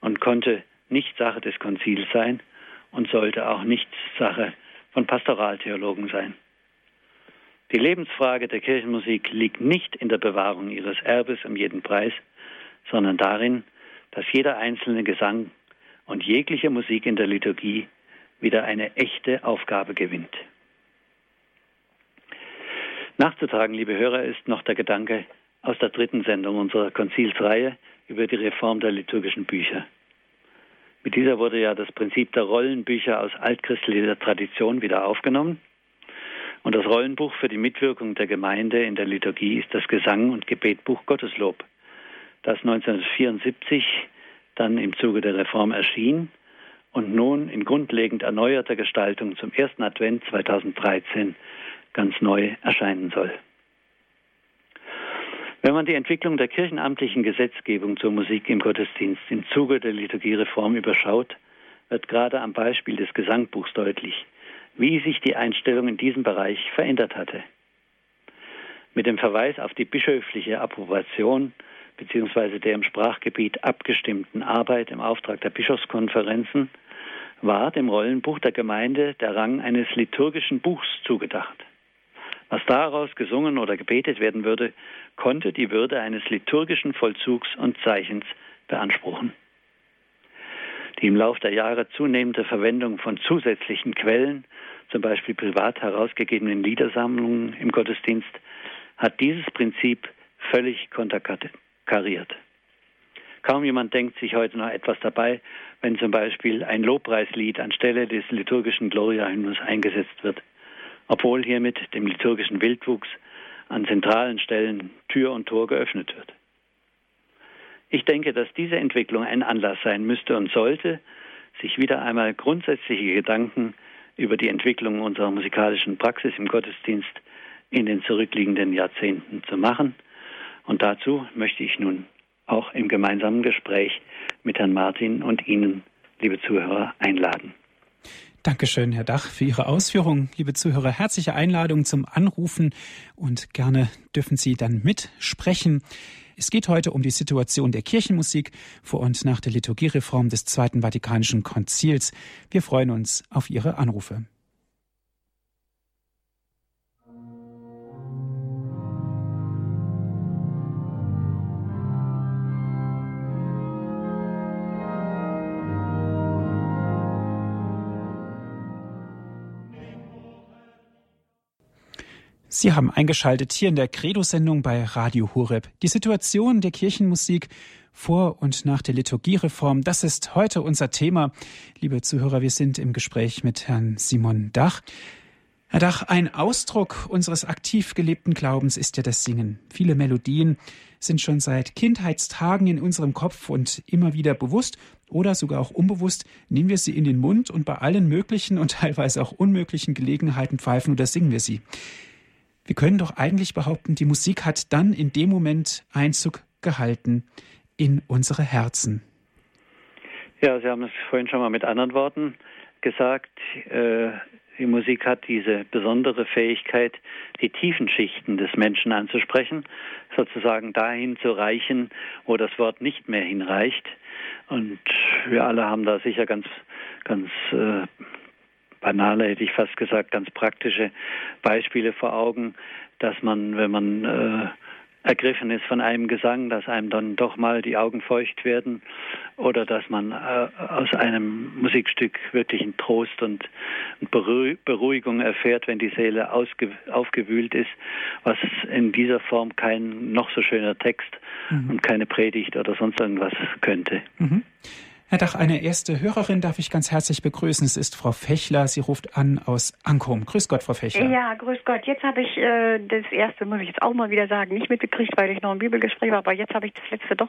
und konnte nicht Sache des Konzils sein und sollte auch nicht Sache von Pastoraltheologen sein. Die Lebensfrage der Kirchenmusik liegt nicht in der Bewahrung ihres Erbes um jeden Preis, sondern darin, dass jeder einzelne Gesang und jegliche Musik in der Liturgie wieder eine echte Aufgabe gewinnt. Nachzutragen, liebe Hörer, ist noch der Gedanke aus der dritten Sendung unserer Konzilsreihe über die Reform der liturgischen Bücher. Mit dieser wurde ja das Prinzip der Rollenbücher aus altchristlicher Tradition wieder aufgenommen und das Rollenbuch für die Mitwirkung der Gemeinde in der Liturgie ist das Gesang und Gebetbuch Gotteslob, das 1974 dann im Zuge der Reform erschien und nun in grundlegend erneuerter Gestaltung zum ersten Advent 2013 ganz neu erscheinen soll. Wenn man die Entwicklung der kirchenamtlichen Gesetzgebung zur Musik im Gottesdienst im Zuge der Liturgiereform überschaut, wird gerade am Beispiel des Gesangbuchs deutlich, wie sich die Einstellung in diesem Bereich verändert hatte. Mit dem Verweis auf die bischöfliche Approbation bzw. der im Sprachgebiet abgestimmten Arbeit im Auftrag der Bischofskonferenzen war dem Rollenbuch der Gemeinde der Rang eines liturgischen Buchs zugedacht. Was daraus gesungen oder gebetet werden würde, konnte die Würde eines liturgischen Vollzugs und Zeichens beanspruchen. Die im Lauf der Jahre zunehmende Verwendung von zusätzlichen Quellen, zum Beispiel privat herausgegebenen Liedersammlungen im Gottesdienst, hat dieses Prinzip völlig konterkariert. Kaum jemand denkt sich heute noch etwas dabei, wenn zum Beispiel ein Lobpreislied anstelle des liturgischen Gloria-Hymnus eingesetzt wird, obwohl hiermit dem liturgischen Wildwuchs an zentralen Stellen Tür und Tor geöffnet wird. Ich denke, dass diese Entwicklung ein Anlass sein müsste und sollte, sich wieder einmal grundsätzliche Gedanken über die Entwicklung unserer musikalischen Praxis im Gottesdienst in den zurückliegenden Jahrzehnten zu machen. Und dazu möchte ich nun auch im gemeinsamen Gespräch mit Herrn Martin und Ihnen, liebe Zuhörer, einladen. Dankeschön, Herr Dach, für Ihre Ausführungen. Liebe Zuhörer, herzliche Einladung zum Anrufen und gerne dürfen Sie dann mitsprechen. Es geht heute um die Situation der Kirchenmusik vor und nach der Liturgiereform des Zweiten Vatikanischen Konzils. Wir freuen uns auf Ihre Anrufe. Sie haben eingeschaltet hier in der Credo-Sendung bei Radio Horeb. Die Situation der Kirchenmusik vor und nach der Liturgiereform, das ist heute unser Thema. Liebe Zuhörer, wir sind im Gespräch mit Herrn Simon Dach. Herr Dach, ein Ausdruck unseres aktiv gelebten Glaubens ist ja das Singen. Viele Melodien sind schon seit Kindheitstagen in unserem Kopf und immer wieder bewusst oder sogar auch unbewusst nehmen wir sie in den Mund und bei allen möglichen und teilweise auch unmöglichen Gelegenheiten pfeifen oder singen wir sie. Wir können doch eigentlich behaupten, die Musik hat dann in dem Moment Einzug gehalten in unsere Herzen. Ja, Sie haben es vorhin schon mal mit anderen Worten gesagt. Äh, die Musik hat diese besondere Fähigkeit, die tiefen Schichten des Menschen anzusprechen, sozusagen dahin zu reichen, wo das Wort nicht mehr hinreicht. Und wir alle haben da sicher ganz, ganz äh, banale, hätte ich fast gesagt, ganz praktische Beispiele vor Augen, dass man, wenn man äh, ergriffen ist von einem Gesang, dass einem dann doch mal die Augen feucht werden oder dass man äh, aus einem Musikstück wirklich einen Trost und Beruhigung erfährt, wenn die Seele aufgewühlt ist, was in dieser Form kein noch so schöner Text mhm. und keine Predigt oder sonst irgendwas könnte. Mhm. Herr Dach, eine erste Hörerin darf ich ganz herzlich begrüßen. Es ist Frau Fechler. Sie ruft an aus Ankum. Grüß Gott, Frau Fechler. Ja, grüß Gott. Jetzt habe ich äh, das erste, muss ich jetzt auch mal wieder sagen, nicht mitgekriegt, weil ich noch im Bibelgespräch war, aber jetzt habe ich das letzte doch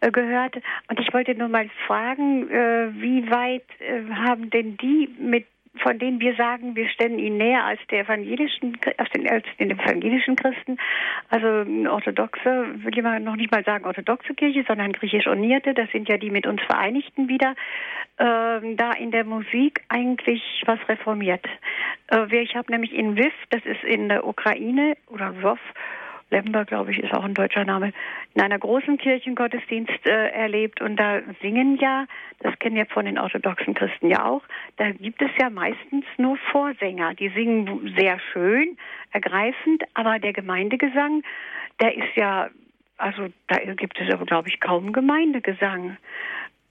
äh, gehört. Und ich wollte nur mal fragen, äh, wie weit äh, haben denn die mit von denen wir sagen, wir stellen ihn näher als der evangelischen, als den, als den evangelischen Christen. Also orthodoxe, will ich mal noch nicht mal sagen orthodoxe Kirche, sondern griechisch unierte, das sind ja die mit uns Vereinigten wieder, äh, da in der Musik eigentlich was reformiert. Äh, ich habe nämlich in Wiv, das ist in der Ukraine, oder Wov, Lember, glaube ich, ist auch ein deutscher Name, in einer großen Kirchengottesdienst äh, erlebt. Und da singen ja, das kennen wir von den orthodoxen Christen ja auch, da gibt es ja meistens nur Vorsänger. Die singen sehr schön, ergreifend, aber der Gemeindegesang, der ist ja, also da gibt es aber, glaube ich, kaum Gemeindegesang.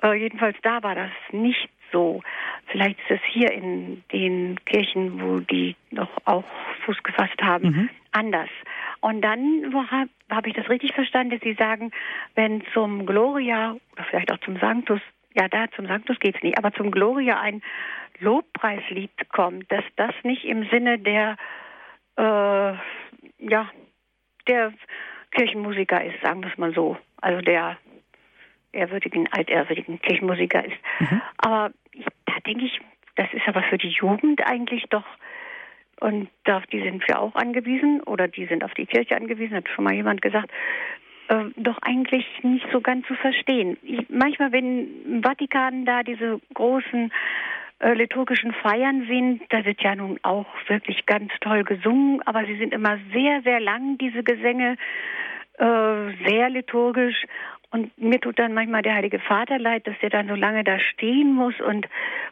Äh, jedenfalls da war das nicht so. Vielleicht ist es hier in den Kirchen, wo die noch auch Fuß gefasst haben, mhm. anders. Und dann habe hab ich das richtig verstanden, dass Sie sagen, wenn zum Gloria oder vielleicht auch zum Sanctus, ja, da zum Sanctus geht es nicht, aber zum Gloria ein Lobpreislied kommt, dass das nicht im Sinne der, äh, ja, der Kirchenmusiker ist, sagen wir es mal so. Also der ehrwürdigen, altehrwürdigen Kirchenmusiker ist. Mhm. Aber da denke ich, das ist aber für die Jugend eigentlich doch und auf die sind wir auch angewiesen oder die sind auf die Kirche angewiesen, hat schon mal jemand gesagt, äh, doch eigentlich nicht so ganz zu verstehen. Ich, manchmal, wenn im Vatikan da diese großen äh, liturgischen Feiern sind, da wird ja nun auch wirklich ganz toll gesungen, aber sie sind immer sehr, sehr lang, diese Gesänge, äh, sehr liturgisch. Und mir tut dann manchmal der Heilige Vater leid, dass der dann so lange da stehen muss und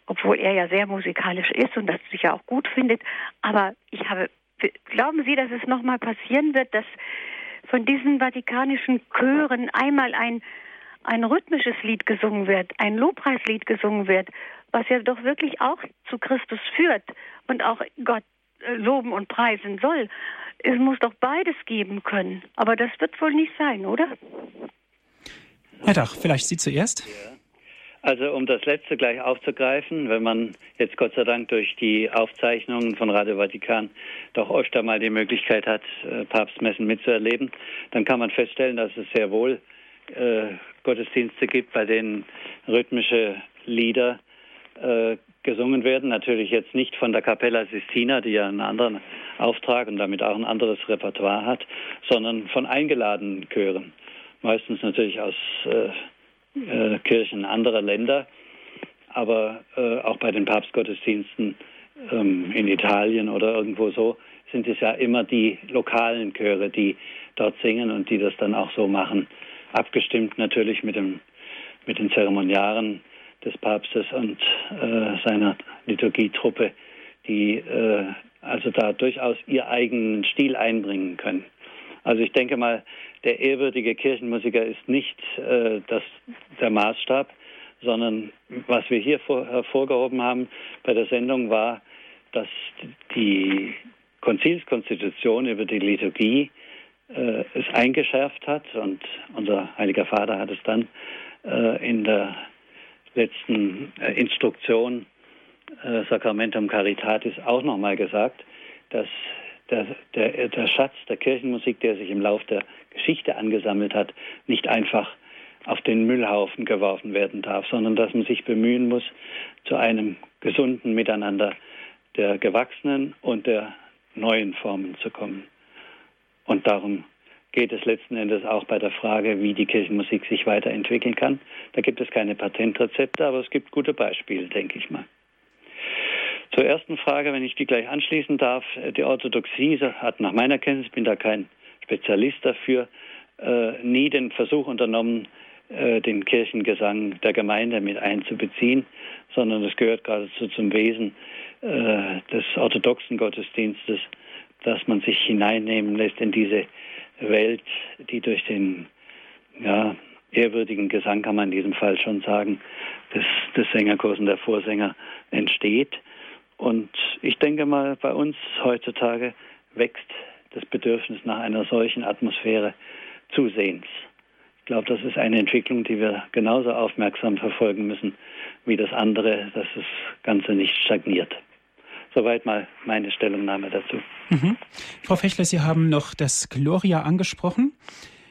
obwohl er ja sehr musikalisch ist und das sich ja auch gut findet, aber ich habe, glauben Sie, dass es nochmal passieren wird, dass von diesen vatikanischen Chören einmal ein ein rhythmisches Lied gesungen wird, ein Lobpreislied gesungen wird, was ja doch wirklich auch zu Christus führt und auch Gott äh, loben und preisen soll. Es muss doch beides geben können. Aber das wird wohl nicht sein, oder? Herr Dach, vielleicht Sie zuerst. Also um das letzte gleich aufzugreifen, wenn man jetzt Gott sei Dank durch die Aufzeichnungen von Radio Vatikan doch öfter mal die Möglichkeit hat, äh, Papstmessen mitzuerleben, dann kann man feststellen, dass es sehr wohl äh, Gottesdienste gibt, bei denen rhythmische Lieder äh, gesungen werden. Natürlich jetzt nicht von der Capella Sistina, die ja einen anderen Auftrag und damit auch ein anderes Repertoire hat, sondern von eingeladenen Chören. Meistens natürlich aus äh, äh, Kirchen anderer Länder, aber äh, auch bei den Papstgottesdiensten ähm, in Italien oder irgendwo so sind es ja immer die lokalen Chöre, die dort singen und die das dann auch so machen. Abgestimmt natürlich mit, dem, mit den Zeremoniaren des Papstes und äh, seiner Liturgietruppe, die äh, also da durchaus ihr eigenen Stil einbringen können. Also ich denke mal, der ehrwürdige Kirchenmusiker ist nicht äh, das, der Maßstab, sondern was wir hier vor, hervorgehoben haben bei der Sendung war, dass die Konzilskonstitution über die Liturgie äh, es eingeschärft hat und unser Heiliger Vater hat es dann äh, in der letzten äh, Instruktion äh, Sacramentum Caritatis auch nochmal gesagt, dass der, der, der Schatz der Kirchenmusik, der sich im Lauf der Geschichte angesammelt hat, nicht einfach auf den Müllhaufen geworfen werden darf, sondern dass man sich bemühen muss, zu einem gesunden Miteinander der gewachsenen und der neuen Formen zu kommen. Und darum geht es letzten Endes auch bei der Frage, wie die Kirchenmusik sich weiterentwickeln kann. Da gibt es keine Patentrezepte, aber es gibt gute Beispiele, denke ich mal. Zur ersten Frage, wenn ich die gleich anschließen darf. Die Orthodoxie hat nach meiner Kenntnis, bin da kein Spezialist dafür, äh, nie den Versuch unternommen, äh, den Kirchengesang der Gemeinde mit einzubeziehen, sondern es gehört geradezu zum Wesen äh, des orthodoxen Gottesdienstes, dass man sich hineinnehmen lässt in diese Welt, die durch den ja, ehrwürdigen Gesang, kann man in diesem Fall schon sagen, des, des Sängerchors und der Vorsänger entsteht. Und ich denke mal, bei uns heutzutage wächst das Bedürfnis nach einer solchen Atmosphäre zusehends. Ich glaube, das ist eine Entwicklung, die wir genauso aufmerksam verfolgen müssen wie das andere, dass das Ganze nicht stagniert. Soweit mal meine Stellungnahme dazu. Mhm. Frau Fechler, Sie haben noch das Gloria angesprochen.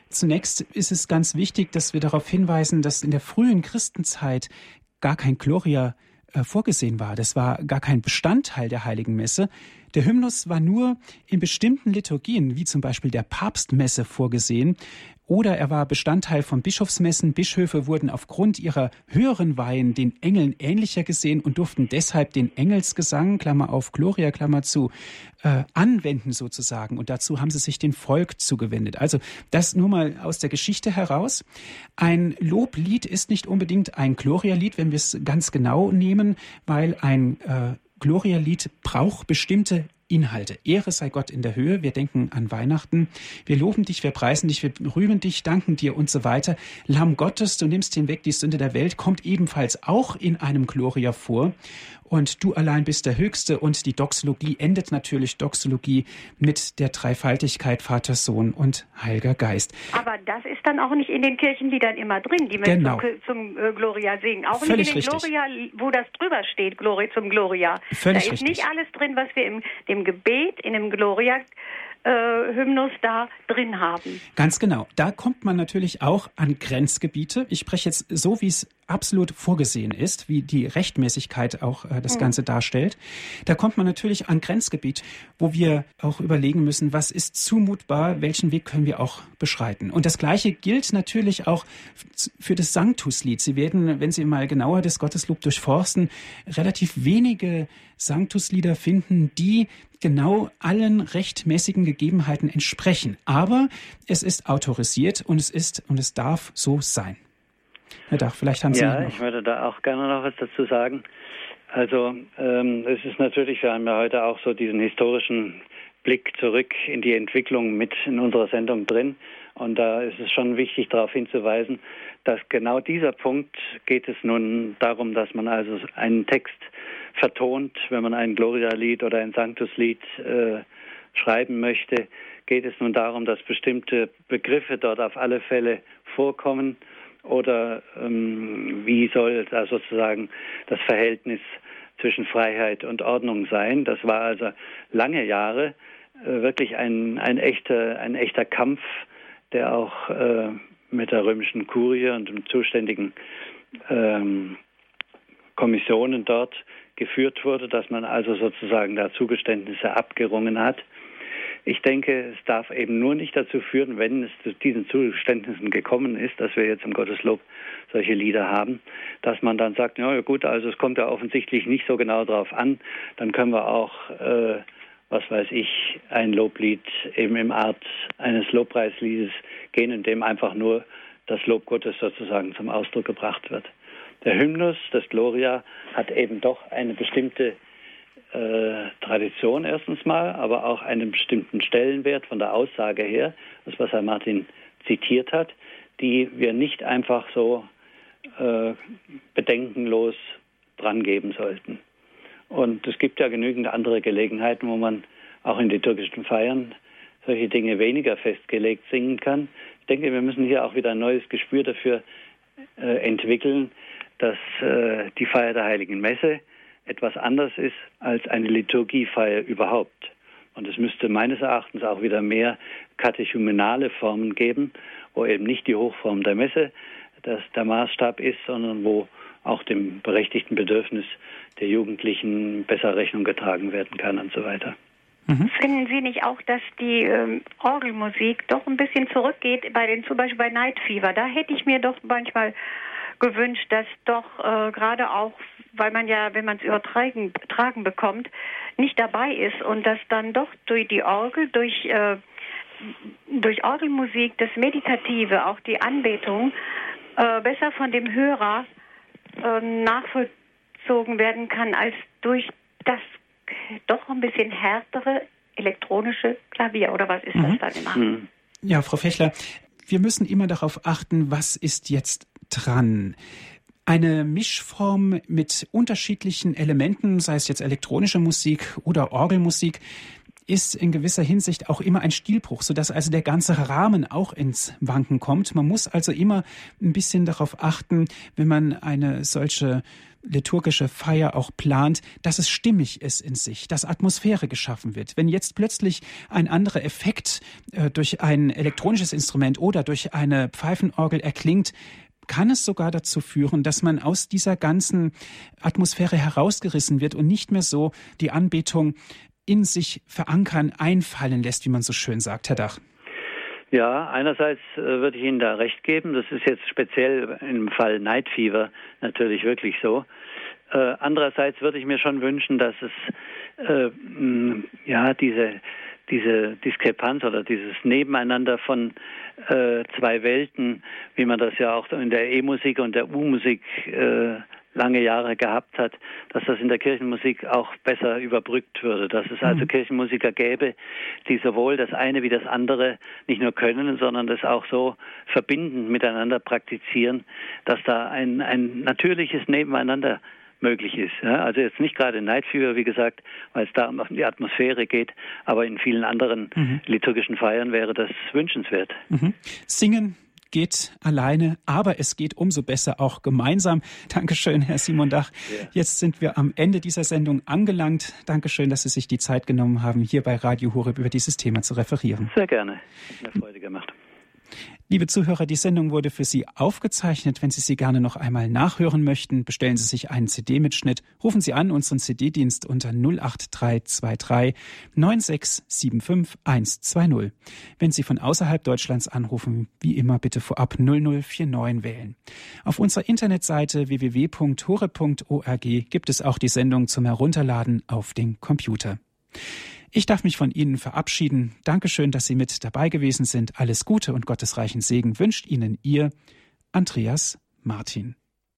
Zunächst ist es ganz wichtig, dass wir darauf hinweisen, dass in der frühen Christenzeit gar kein Gloria äh, vorgesehen war. Das war gar kein Bestandteil der Heiligen Messe. Der Hymnus war nur in bestimmten Liturgien, wie zum Beispiel der Papstmesse, vorgesehen. Oder er war Bestandteil von Bischofsmessen. Bischöfe wurden aufgrund ihrer höheren Weihen den Engeln ähnlicher gesehen und durften deshalb den Engelsgesang, Klammer auf Gloria, Klammer zu, äh, anwenden sozusagen. Und dazu haben sie sich dem Volk zugewendet. Also das nur mal aus der Geschichte heraus. Ein Loblied ist nicht unbedingt ein Gloria-Lied, wenn wir es ganz genau nehmen, weil ein äh, Gloria-Lied braucht bestimmte Inhalte. Ehre sei Gott in der Höhe. Wir denken an Weihnachten. Wir loben dich, wir preisen dich, wir rühmen dich, danken dir und so weiter. Lamm Gottes, du nimmst hinweg die Sünde der Welt, kommt ebenfalls auch in einem Gloria vor und du allein bist der Höchste und die Doxologie endet natürlich Doxologie mit der Dreifaltigkeit Vater, Sohn und Heiliger Geist. Aber das ist dann auch nicht in den Kirchenliedern immer drin, die wir genau. zum, zum äh, Gloria singen. Auch Völlig nicht in den Gloria, wo das drüber steht, Gloria zum Gloria. Völlig da ist richtig. nicht alles drin, was wir im dem Gebet, in dem Gloria äh, Hymnus da drin haben. Ganz genau. Da kommt man natürlich auch an Grenzgebiete. Ich spreche jetzt so, wie es absolut vorgesehen ist, wie die Rechtmäßigkeit auch äh, das mhm. Ganze darstellt. Da kommt man natürlich an Grenzgebiet, wo wir auch überlegen müssen, was ist zumutbar, welchen Weg können wir auch beschreiten. Und das Gleiche gilt natürlich auch für das Sanctuslied. Sie werden, wenn Sie mal genauer das Gotteslob durchforsten, relativ wenige Sanctuslieder finden, die genau allen rechtmäßigen Gegebenheiten entsprechen. Aber es ist autorisiert und es ist und es darf so sein. Herr Dach, vielleicht haben Sie Ja, ich würde da auch gerne noch was dazu sagen. Also ähm, es ist natürlich, wir haben ja heute auch so diesen historischen Blick zurück in die Entwicklung mit in unserer Sendung drin. Und da ist es schon wichtig, darauf hinzuweisen, dass genau dieser Punkt geht es nun darum, dass man also einen Text vertont, wenn man ein Gloria-Lied oder ein Sanctus-Lied äh, schreiben möchte, geht es nun darum, dass bestimmte Begriffe dort auf alle Fälle vorkommen oder ähm, wie soll da sozusagen das Verhältnis zwischen Freiheit und Ordnung sein. Das war also lange Jahre äh, wirklich ein, ein, echter, ein echter Kampf, der auch äh, mit der römischen Kurie und dem zuständigen ähm, Kommissionen dort geführt wurde, dass man also sozusagen da Zugeständnisse abgerungen hat. Ich denke, es darf eben nur nicht dazu führen, wenn es zu diesen Zuständnissen gekommen ist, dass wir jetzt im Gotteslob solche Lieder haben, dass man dann sagt, ja gut, also es kommt ja offensichtlich nicht so genau drauf an, dann können wir auch, äh, was weiß ich, ein Loblied eben im Art eines Lobpreisliedes gehen, in dem einfach nur das Lob Gottes sozusagen zum Ausdruck gebracht wird. Der Hymnus, das Gloria, hat eben doch eine bestimmte äh, Tradition erstens mal, aber auch einen bestimmten Stellenwert von der Aussage her, das was Herr Martin zitiert hat, die wir nicht einfach so äh, bedenkenlos drangeben sollten. Und es gibt ja genügend andere Gelegenheiten, wo man auch in liturgischen Feiern solche Dinge weniger festgelegt singen kann. Ich denke, wir müssen hier auch wieder ein neues Gespür dafür äh, entwickeln, dass äh, die Feier der Heiligen Messe etwas anders ist als eine Liturgiefeier überhaupt. Und es müsste meines Erachtens auch wieder mehr katechumenale Formen geben, wo eben nicht die Hochform der Messe das der Maßstab ist, sondern wo auch dem berechtigten Bedürfnis der Jugendlichen besser Rechnung getragen werden kann und so weiter. Mhm. Finden Sie nicht auch, dass die ähm, Orgelmusik doch ein bisschen zurückgeht bei den zum Beispiel bei Night Fever? Da hätte ich mir doch manchmal gewünscht, dass doch äh, gerade auch, weil man ja, wenn man es übertragen tragen bekommt, nicht dabei ist und dass dann doch durch die Orgel, durch äh, durch Orgelmusik das Meditative, auch die Anbetung äh, besser von dem Hörer äh, nachvollzogen werden kann als durch das doch ein bisschen härtere elektronische Klavier oder was ist mhm. das dann immer? Mhm. Ja, Frau Fechler, wir müssen immer darauf achten, was ist jetzt dran. Eine Mischform mit unterschiedlichen Elementen, sei es jetzt elektronische Musik oder Orgelmusik, ist in gewisser Hinsicht auch immer ein Stilbruch, sodass also der ganze Rahmen auch ins Wanken kommt. Man muss also immer ein bisschen darauf achten, wenn man eine solche liturgische Feier auch plant, dass es stimmig ist in sich, dass Atmosphäre geschaffen wird. Wenn jetzt plötzlich ein anderer Effekt äh, durch ein elektronisches Instrument oder durch eine Pfeifenorgel erklingt, kann es sogar dazu führen, dass man aus dieser ganzen Atmosphäre herausgerissen wird und nicht mehr so die Anbetung in sich verankern, einfallen lässt, wie man so schön sagt, Herr Dach. Ja, einerseits äh, würde ich Ihnen da recht geben. Das ist jetzt speziell im Fall Night Fever natürlich wirklich so. Äh, andererseits würde ich mir schon wünschen, dass es äh, ja diese diese Diskrepanz oder dieses Nebeneinander von äh, zwei Welten, wie man das ja auch in der E-Musik und der U-Musik äh, lange Jahre gehabt hat, dass das in der Kirchenmusik auch besser überbrückt würde, dass es also mhm. Kirchenmusiker gäbe, die sowohl das eine wie das andere nicht nur können, sondern das auch so verbindend miteinander praktizieren, dass da ein, ein natürliches Nebeneinander möglich ist. Ja, also jetzt nicht gerade Night Fever, wie gesagt, weil es da um die Atmosphäre geht, aber in vielen anderen mhm. liturgischen Feiern wäre das wünschenswert. Mhm. Singen geht alleine, aber es geht umso besser auch gemeinsam. Dankeschön, Herr Simon Dach. Ja. Jetzt sind wir am Ende dieser Sendung angelangt. Dankeschön, dass Sie sich die Zeit genommen haben, hier bei Radio Horeb über dieses Thema zu referieren. Sehr gerne. Hat mir Freude gemacht. Liebe Zuhörer, die Sendung wurde für Sie aufgezeichnet. Wenn Sie sie gerne noch einmal nachhören möchten, bestellen Sie sich einen CD-Mitschnitt. Rufen Sie an unseren CD-Dienst unter 08323 9675 120. Wenn Sie von außerhalb Deutschlands anrufen, wie immer bitte vorab 0049 wählen. Auf unserer Internetseite www.hore.org gibt es auch die Sendung zum Herunterladen auf den Computer. Ich darf mich von Ihnen verabschieden. Dankeschön, dass Sie mit dabei gewesen sind. Alles Gute und gottesreichen Segen wünscht Ihnen Ihr Andreas Martin.